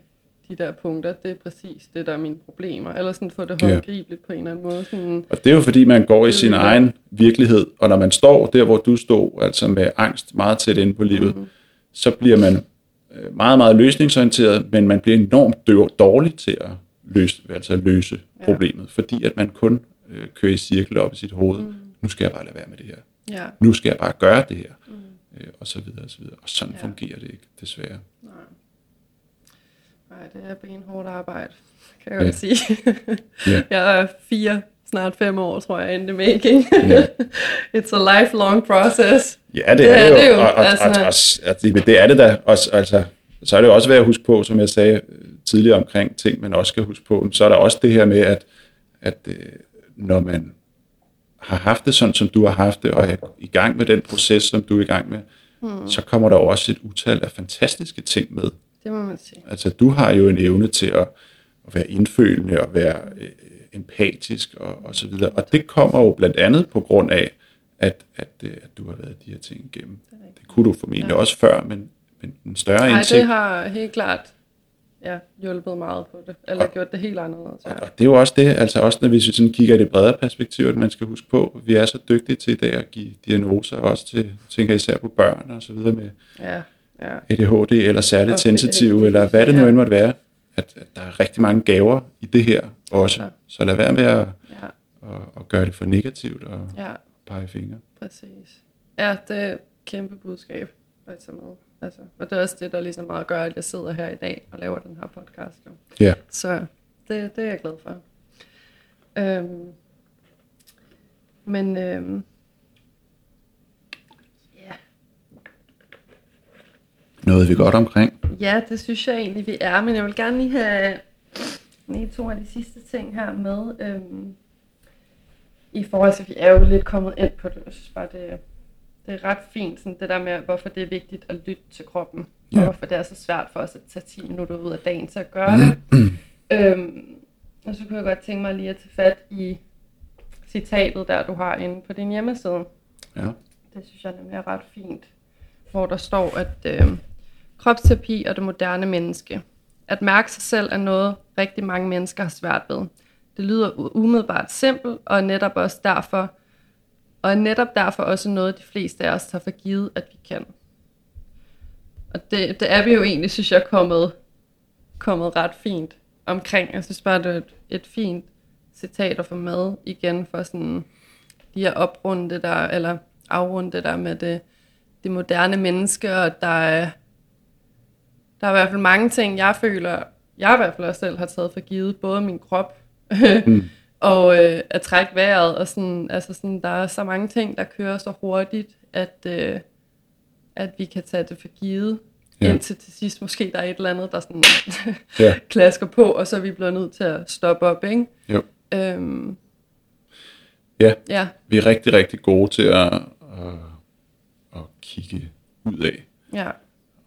de der punkter, det er præcis det, der er mine problemer. Eller sådan få det Ja. håndgribeligt på en eller anden måde. Sådan, Og det er jo fordi, man går i sin Ja. egen virkelighed, og når man står der, hvor du stod, altså med angst meget tæt inde på livet, mm. så bliver man øh, meget, meget løsningsorienteret, men man bliver enormt dårlig til at løse, altså at løse Ja. problemet, fordi at man kun øh, kører i cirkler op i sit hoved. Mm. Nu skal jeg bare lade være med det her. ja, Nu skal jeg bare gøre det her. Mm. Øh, og så videre, og så videre. Og sådan Ja. fungerer det ikke, desværre. nej. Nej, det er benhårdt arbejde, kan jeg Ja. jo sige. Ja. Jeg er fire, snart fem år, tror jeg, in the making. Ja. It's a lifelong process. Ja, det, Det er, er det det jo. jo, Og, og, altså. og, og, og, det, det er det da også, altså, så er det jo også værd at huske på, som jeg sagde øh, tidligere omkring ting, man også skal huske på, så er der også det her med, at, at øh, når man har haft det sådan, som du har haft det, og er i gang med den proces, som du er i gang med, hmm. så kommer der også et utal af fantastiske ting med. Det må man sige. Altså, du har jo en evne til at, at være indfølende og være øh, empatisk og, og så videre. Og det kommer jo blandt andet på grund af, at, at, øh, at du har været de her ting igennem. Det kunne du formentlig ja. også før, men, men en større Nej, indsigt. det har helt klart ja, hjulpet meget på det. Eller gjort det helt anderledes. Ja. Og det er jo også det, altså også når vi sådan kigger i det bredere perspektiv, at man skal huske på, at vi er så dygtige til i dag at give diagnoser, også til, tænker især på børn og så videre med Ja, ja. ADHD eller særligt Og sensitiv, ADHD, eller hvad det nu ja. end måtte være, at, at der er rigtig mange gaver i det her også. Ja. Så lad være med at, Ja, at, at gøre det for negativt og ja, pege fingre. præcis. Ja, det er et kæmpe budskab at tage med. Altså, og det er også det, der ligesom meget gør, at jeg sidder her i dag og laver den her podcast. Jo. Ja. Så det, det er jeg glad for. Øhm, men øhm, ja, Noget vi godt omkring. Ja, det synes jeg egentlig, vi er, men jeg vil gerne lige have lige to af de sidste ting her med. Øhm, I forhold til, at vi er jo lidt kommet ind på det. Jeg synes bare, det, det er ret fint, sådan det der med, hvorfor det er vigtigt at lytte til kroppen. Ja. Og hvorfor det er så svært for os at tage 10 minutter ud af dagen til at gøre det. øhm, og så kunne jeg godt tænke mig lige at tage fat i citatet, der du har inde på din hjemmeside. Ja. Det synes jeg nemlig er ret fint, hvor der står, at øh, kropsterapi og det moderne menneske. At mærke sig selv er noget, rigtig mange mennesker har svært ved. Det lyder umiddelbart simpelt, og er netop også derfor, og er netop derfor også noget, de fleste af os tager for givet, at vi kan. Og det, det er vi jo egentlig, synes jeg, kommet, kommet ret fint omkring. Jeg synes bare, det er et, et fint citat at få med igen for sådan lige at oprunde det der, eller afrunde det der med det, det moderne menneske, og der er, der er i hvert fald mange ting, jeg føler, jeg i hvert fald også selv har taget for givet, både min krop, Mm. og øh, at trække vejret, og sådan, altså sådan, der er så mange ting, der kører så hurtigt, at, øh, at vi kan tage det for givet, Ja. indtil til sidst måske der er et eller andet, der sådan Ja. klasker på, og så er vi blevet nødt til at stoppe op, ikke? Jo. Øhm, Ja, ja, vi er rigtig, rigtig gode til at, at, at kigge ud af ja,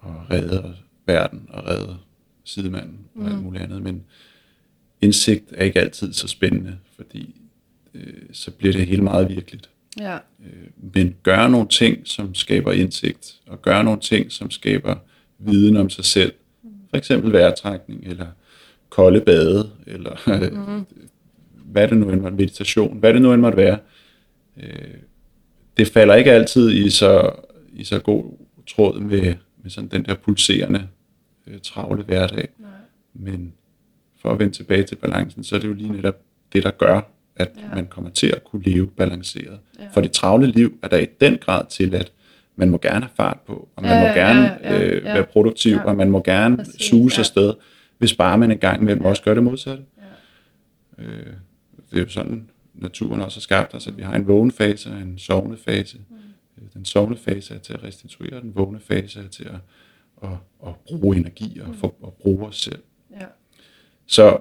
og redde verden og redde sidemanden og alt muligt andet. Men indsigt er ikke altid så spændende, fordi øh, så bliver det hele meget virkeligt. ja, Øh, men gøre nogle ting, som skaber indsigt, og gøre nogle ting, som skaber viden om sig selv. For eksempel vejrtrækning, eller kolde bade, eller mm. hvad det nu end måtte, meditation, hvad det nu end måtte være. Øh, det falder ikke altid i så, i så god tråd med, med sådan den der pulserende, øh, travle hverdag. Nej. Men for at vende tilbage til balancen, så er det jo lige netop det, der gør, at Ja. ja. man kommer til at kunne leve balanceret. Ja. Ja. For det travle liv er der i den grad til, at man må gerne have fart på, og man Ja, må ja, gerne ja, ja, øh, ja. være produktiv, Ja. og man må gerne Præcis, suge sig ja. afsted, hvis bare man en gang imellem også gør det modsatte. Ja. Øh, det er jo sådan, naturen også har skabt os, at vi har en vågen fase og en sovende fase. Mm. Den sovende fase er til at restituere, den vågne fase er til at, at, at bruge energi og, for, at bruge os selv. ja, Så øh,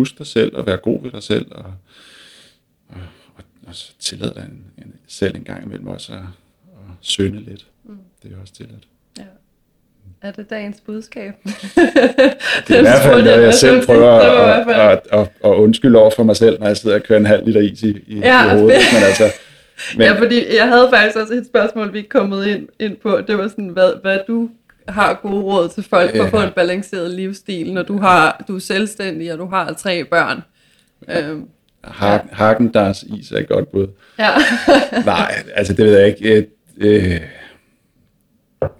husk dig selv og vær god ved dig selv, og, og, og, og så tillad dig en, en, selv en gang imellem også at, at sønde lidt. Mm. Det er også tilladt. ja. er det dagens budskab? det er i hvert fald noget, jeg selv prøver at, at, at, at undskylde over for mig selv, når jeg sidder og kører en halv liter is i, i, ja, i hovedet. Men altså, men... Ja, fordi jeg havde faktisk også et spørgsmål, vi ikke kommet ind, ind på. Det var sådan, hvad, hvad du har gode råd til folk for at få en balanceret livsstil, når du, har, du er selvstændig, og du har tre børn. Øhm, Hagen, ja. Hagen deres is er godt bud. Ja. Nej, altså det ved jeg ikke. Et, øh,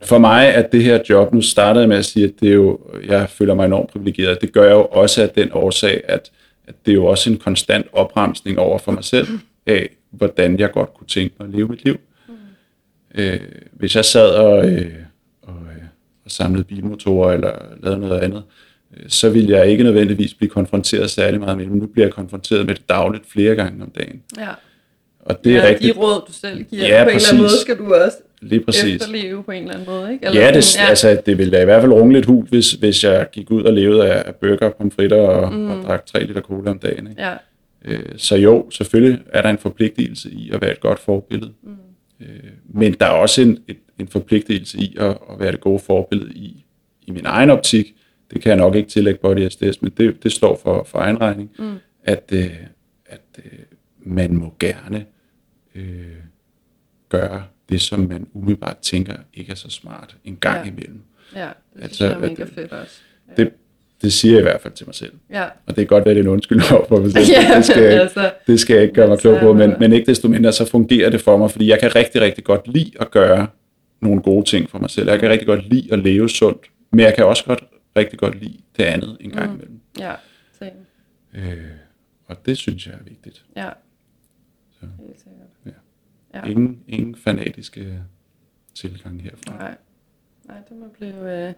for mig er det her job, nu startede jeg med at sige, at det er jo, jeg føler mig enormt privilegeret. Det gør jeg jo også af den årsag, at, at det er jo også en konstant opremsning over for mig selv af, hvordan jeg godt kunne tænke mig at leve mit liv. Mm. Øh, hvis jeg sad og, øh, samlede bilmotorer eller lavede noget andet, øh, så ville jeg ikke nødvendigvis blive konfronteret særlig meget med det. Nu bliver jeg konfronteret med det dagligt flere gange om dagen. Ja. Og det er ja, rigtigt. de råd, du selv giver, ja, på en præcis. eller anden måde skal du også Lige præcis. efterleve på en eller anden måde. Ikke? Eller ja, det, ja, altså, det ville da i hvert fald runge lidt hul, hvis, hvis jeg gik ud og levede af burger, pomfritter og, mm. og drak 3 liter cola om dagen. Ikke? Ja. Øh, så jo, selvfølgelig er der en forpligtelse i at være et godt forbillede. Mm. Øh, men der er også en, et, en forpligtelse i at, at være det gode forbillede i, i min egen optik. Det kan jeg nok ikke tillægge Body SDS, men det, det står for, for egen regning, mm. at, øh, at øh, man må gerne øh, gøre det, som man umiddelbart tænker ikke er så smart en gang ja. imellem. Ja, det altså, synes jeg er mega fedt også. Ja. Det, det siger jeg i hvert fald til mig selv. Ja. Og det kan godt være, det er en undskyld over for mig selv. ja, det, skal jeg, altså, det skal jeg ikke gøre mig klog på, men, men ikke desto mindre, så fungerer det for mig, fordi jeg kan rigtig, rigtig godt lide at gøre nogle gode ting for mig selv. Jeg kan rigtig godt lide at leve sundt, men jeg kan også godt rigtig godt lide det andet en gang mm. imellem. Ja, same. Øh, og det synes jeg er vigtigt. Ja, så. helt sikkert. Ja. Ja. Ingen, ingen fanatiske tilgang herfra. Nej, Nej det må blive... Øh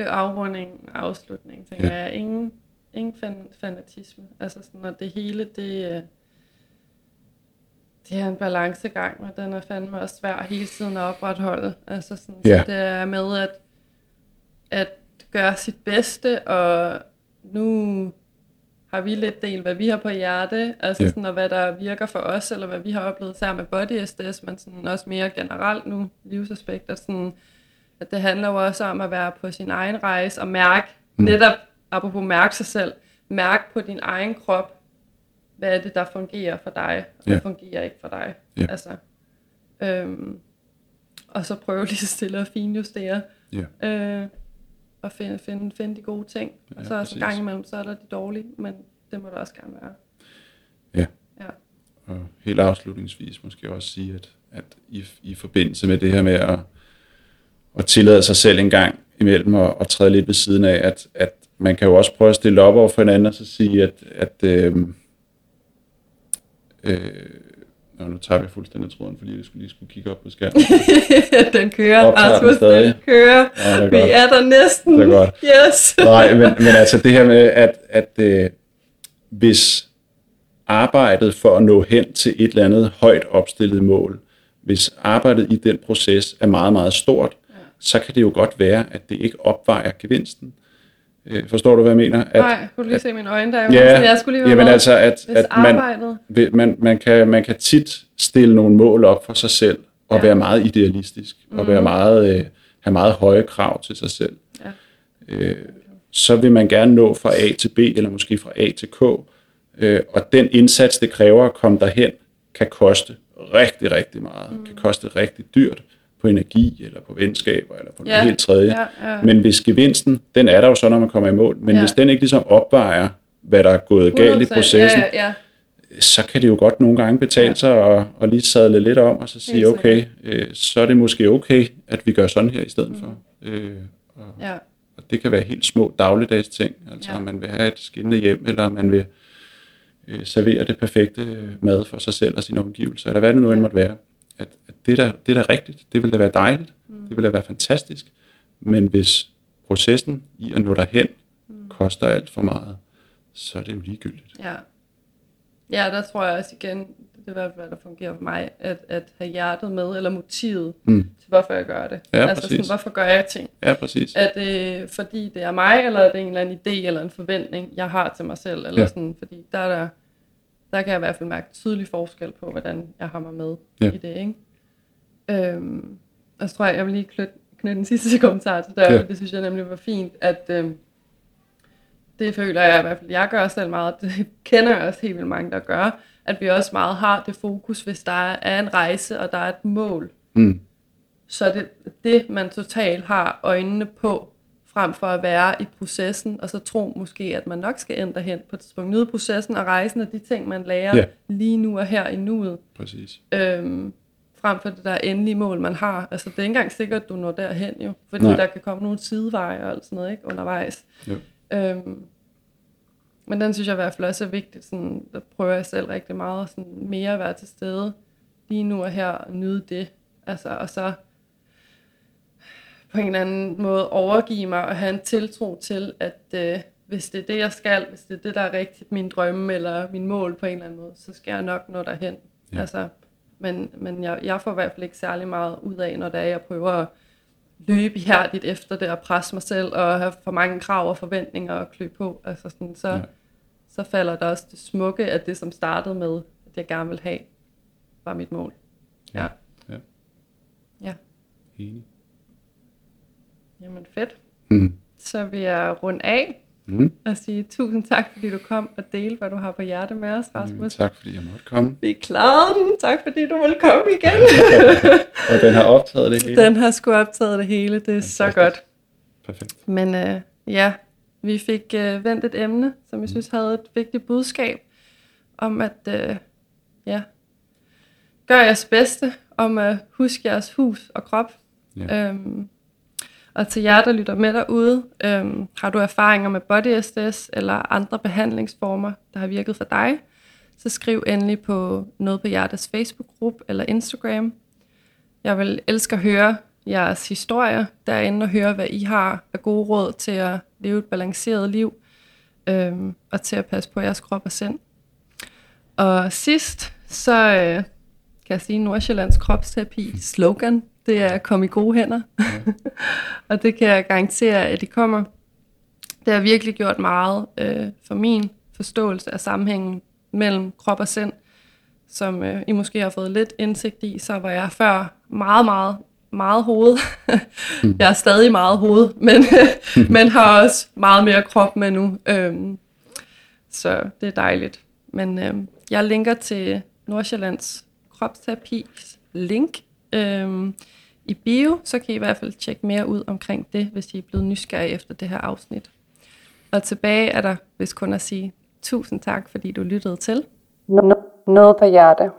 er afrunding og afslutning, tænker ja. jeg. Ingen, ingen fan, fanatisme. Altså sådan, at det hele, det, øh, det er en balancegang, og den er fandme også svær hele tiden at opretholde. Altså sådan, ja. så det er med at, at gøre sit bedste, og nu har vi lidt del, hvad vi har på hjerte, altså ja. sådan, og hvad der virker for os, eller hvad vi har oplevet sammen med Body SDS, men sådan også mere generelt nu, livsaspekter, sådan, at det handler jo også om at være på sin egen rejse og mærke, mm. netop apropos mærke sig selv, mærke på din egen krop, hvad er det, der fungerer for dig, og hvad fungerer ikke for dig. Ja. Altså, øhm, og så prøve lige stille og finjustere. Ja. Øh, og finde, finde, finde de gode ting. Ja, og så også gang imellem, så er der de dårlige, men det må der også gerne være. Ja. ja. Og helt afslutningsvis måske også sige, at, at i, i forbindelse med det her med at at tillade sig selv en gang imellem og, og træde lidt ved siden af, at, at man kan jo også prøve at stille op over for hinanden og så sige, at, at øh, øh, Nå, nu tager vi fuldstændig tråden, fordi jeg skulle lige skulle kigge op på skærmen. den kører, Rasmus, den, den kører. Ja, er vi godt. er der næsten. Det er godt. Yes. Nej, men, men altså det her med, at, at øh, hvis arbejdet for at nå hen til et eller andet højt opstillet mål, hvis arbejdet i den proces er meget, meget stort, så kan det jo godt være, at det ikke opvejer gevinsten. Øh, forstår du, hvad jeg mener? At, Nej, kunne du lige at, se mine øjne der? Ja, jeg skulle lige jamen med, altså, at, at man, man, man, kan, man kan tit stille nogle mål op for sig selv, og ja. være meget idealistisk, og mm. være meget, øh, have meget høje krav til sig selv. Ja. Øh, så vil man gerne nå fra A til B, eller måske fra A til K, øh, og den indsats, det kræver at komme derhen, kan koste rigtig, rigtig meget, mm. kan koste rigtig dyrt, på energi, eller på venskaber, eller på noget ja. helt tredje. Ja, ja. Men hvis gevinsten, den er der jo så, når man kommer i mål, men ja. hvis den ikke ligesom opvejer, hvad der er gået galt i processen, ja, ja, ja. så kan det jo godt nogle gange betale sig at, at lige sadle lidt om, og så sige, okay, øh, så er det måske okay, at vi gør sådan her i stedet mm. for. Øh, og, ja. og det kan være helt små dagligdags ting, altså ja. om man vil have et skinnende hjem, eller om man vil øh, servere det perfekte mad for sig selv og sine omgivelser, eller hvad det nu end måtte være at, at det, der, det der er rigtigt, det vil da være dejligt, mm. det vil da være fantastisk, men hvis processen i at nå derhen mm. koster alt for meget, så er det jo ligegyldigt. Ja. ja, der tror jeg også igen, det er i hvert fald, der fungerer for mig, at, at have hjertet med, eller motivet mm. til, hvorfor jeg gør det. Ja, altså sådan, hvorfor gør jeg ting? Ja, præcis. Er det fordi det er mig, eller er det en eller anden idé, eller en forventning, jeg har til mig selv, eller ja. sådan, fordi der er der der kan jeg i hvert fald mærke tydelig forskel på, hvordan jeg har mig med ja. i det. Ikke? Øhm, og så tror jeg, jeg vil lige knytte, knytte en sidste kommentar til der. Ja. Det synes jeg nemlig var fint, at øh, det føler jeg i hvert fald, jeg gør selv meget, det kender jeg også helt vildt mange, der gør, at vi også meget har det fokus, hvis der er en rejse, og der er et mål. Mm. Så det det, man totalt har øjnene på, frem for at være i processen, og så tro måske, at man nok skal ændre hen på et tidspunkt. Nyde processen og rejsen og de ting, man lærer Ja. lige nu og her i nuet, Præcis. øhm, frem for det der endelige mål, man har. Altså, det er ikke engang sikkert, at du når derhen jo, fordi Nej. der kan komme nogle sideveje og alt sådan noget ikke, undervejs. Jo. Øhm, men den synes jeg i hvert fald også er vigtigt. Sådan, der prøver jeg selv rigtig meget sådan, mere at være til stede lige nu og her og nyde det. Altså, og så på en eller anden måde overgive mig og have en tiltro til, at øh, hvis det er det, jeg skal, hvis det er det, der er rigtigt, min drømme eller min mål på en eller anden måde, så skal jeg nok nå derhen. Ja. Altså, men men jeg, jeg får i hvert fald ikke særlig meget ud af, når det er, jeg prøver at løbe ihærdigt efter det og presse mig selv og have for mange krav og forventninger og klø på. Altså sådan, så, ja. så falder der også det smukke af det, som startede med, at jeg gerne vil have, var mit mål. Ja. Ja. Ja. Enig. Jamen fedt. Mm. Så vil jeg runde af Mm. og sige tusind tak, fordi du kom og delte, hvad du har på hjerte med os, Rasmus. tak fordi jeg måtte komme. Vi klarede den. Tak, fordi du ville komme igen. Og den har optaget det hele. den har sgu optaget det hele. Det er så Fantastisk. godt. Perfekt. Men øh, ja, vi fik øh, vendt et emne, som jeg synes havde et vigtigt budskab om at øh, ja, gøre jeres bedste, om at huske jeres hus og krop. Ja. Øhm, og til jer, der lytter med derude, øhm, har du erfaringer med body SDS eller andre behandlingsformer, der har virket for dig, så skriv endelig på noget på Hjertes Facebook-gruppe eller Instagram. Jeg vil elske at høre jeres historier derinde og høre, hvad I har af gode råd til at leve et balanceret liv øhm, og til at passe på jeres krop og sind. Og sidst, så øh, kan jeg sige Nordsjællands kropsterapi slogan, det er kom i gode hænder. og det kan jeg garantere, at de kommer. Det har virkelig gjort meget øh, for min forståelse af sammenhængen mellem krop og sind, som øh, I måske har fået lidt indsigt i, så var jeg før meget, meget, meget hoved. jeg er stadig meget hoved, men, men har også meget mere krop med nu. Øhm, så det er dejligt. Men øhm, jeg linker til Nordsjællands kropsterapis link øhm, i bio, så kan I i hvert fald tjekke mere ud omkring det, hvis I er blevet nysgerrige efter det her afsnit. Og tilbage er der, hvis kun at sige tusind tak, fordi du lyttede til. Noget på hjerte.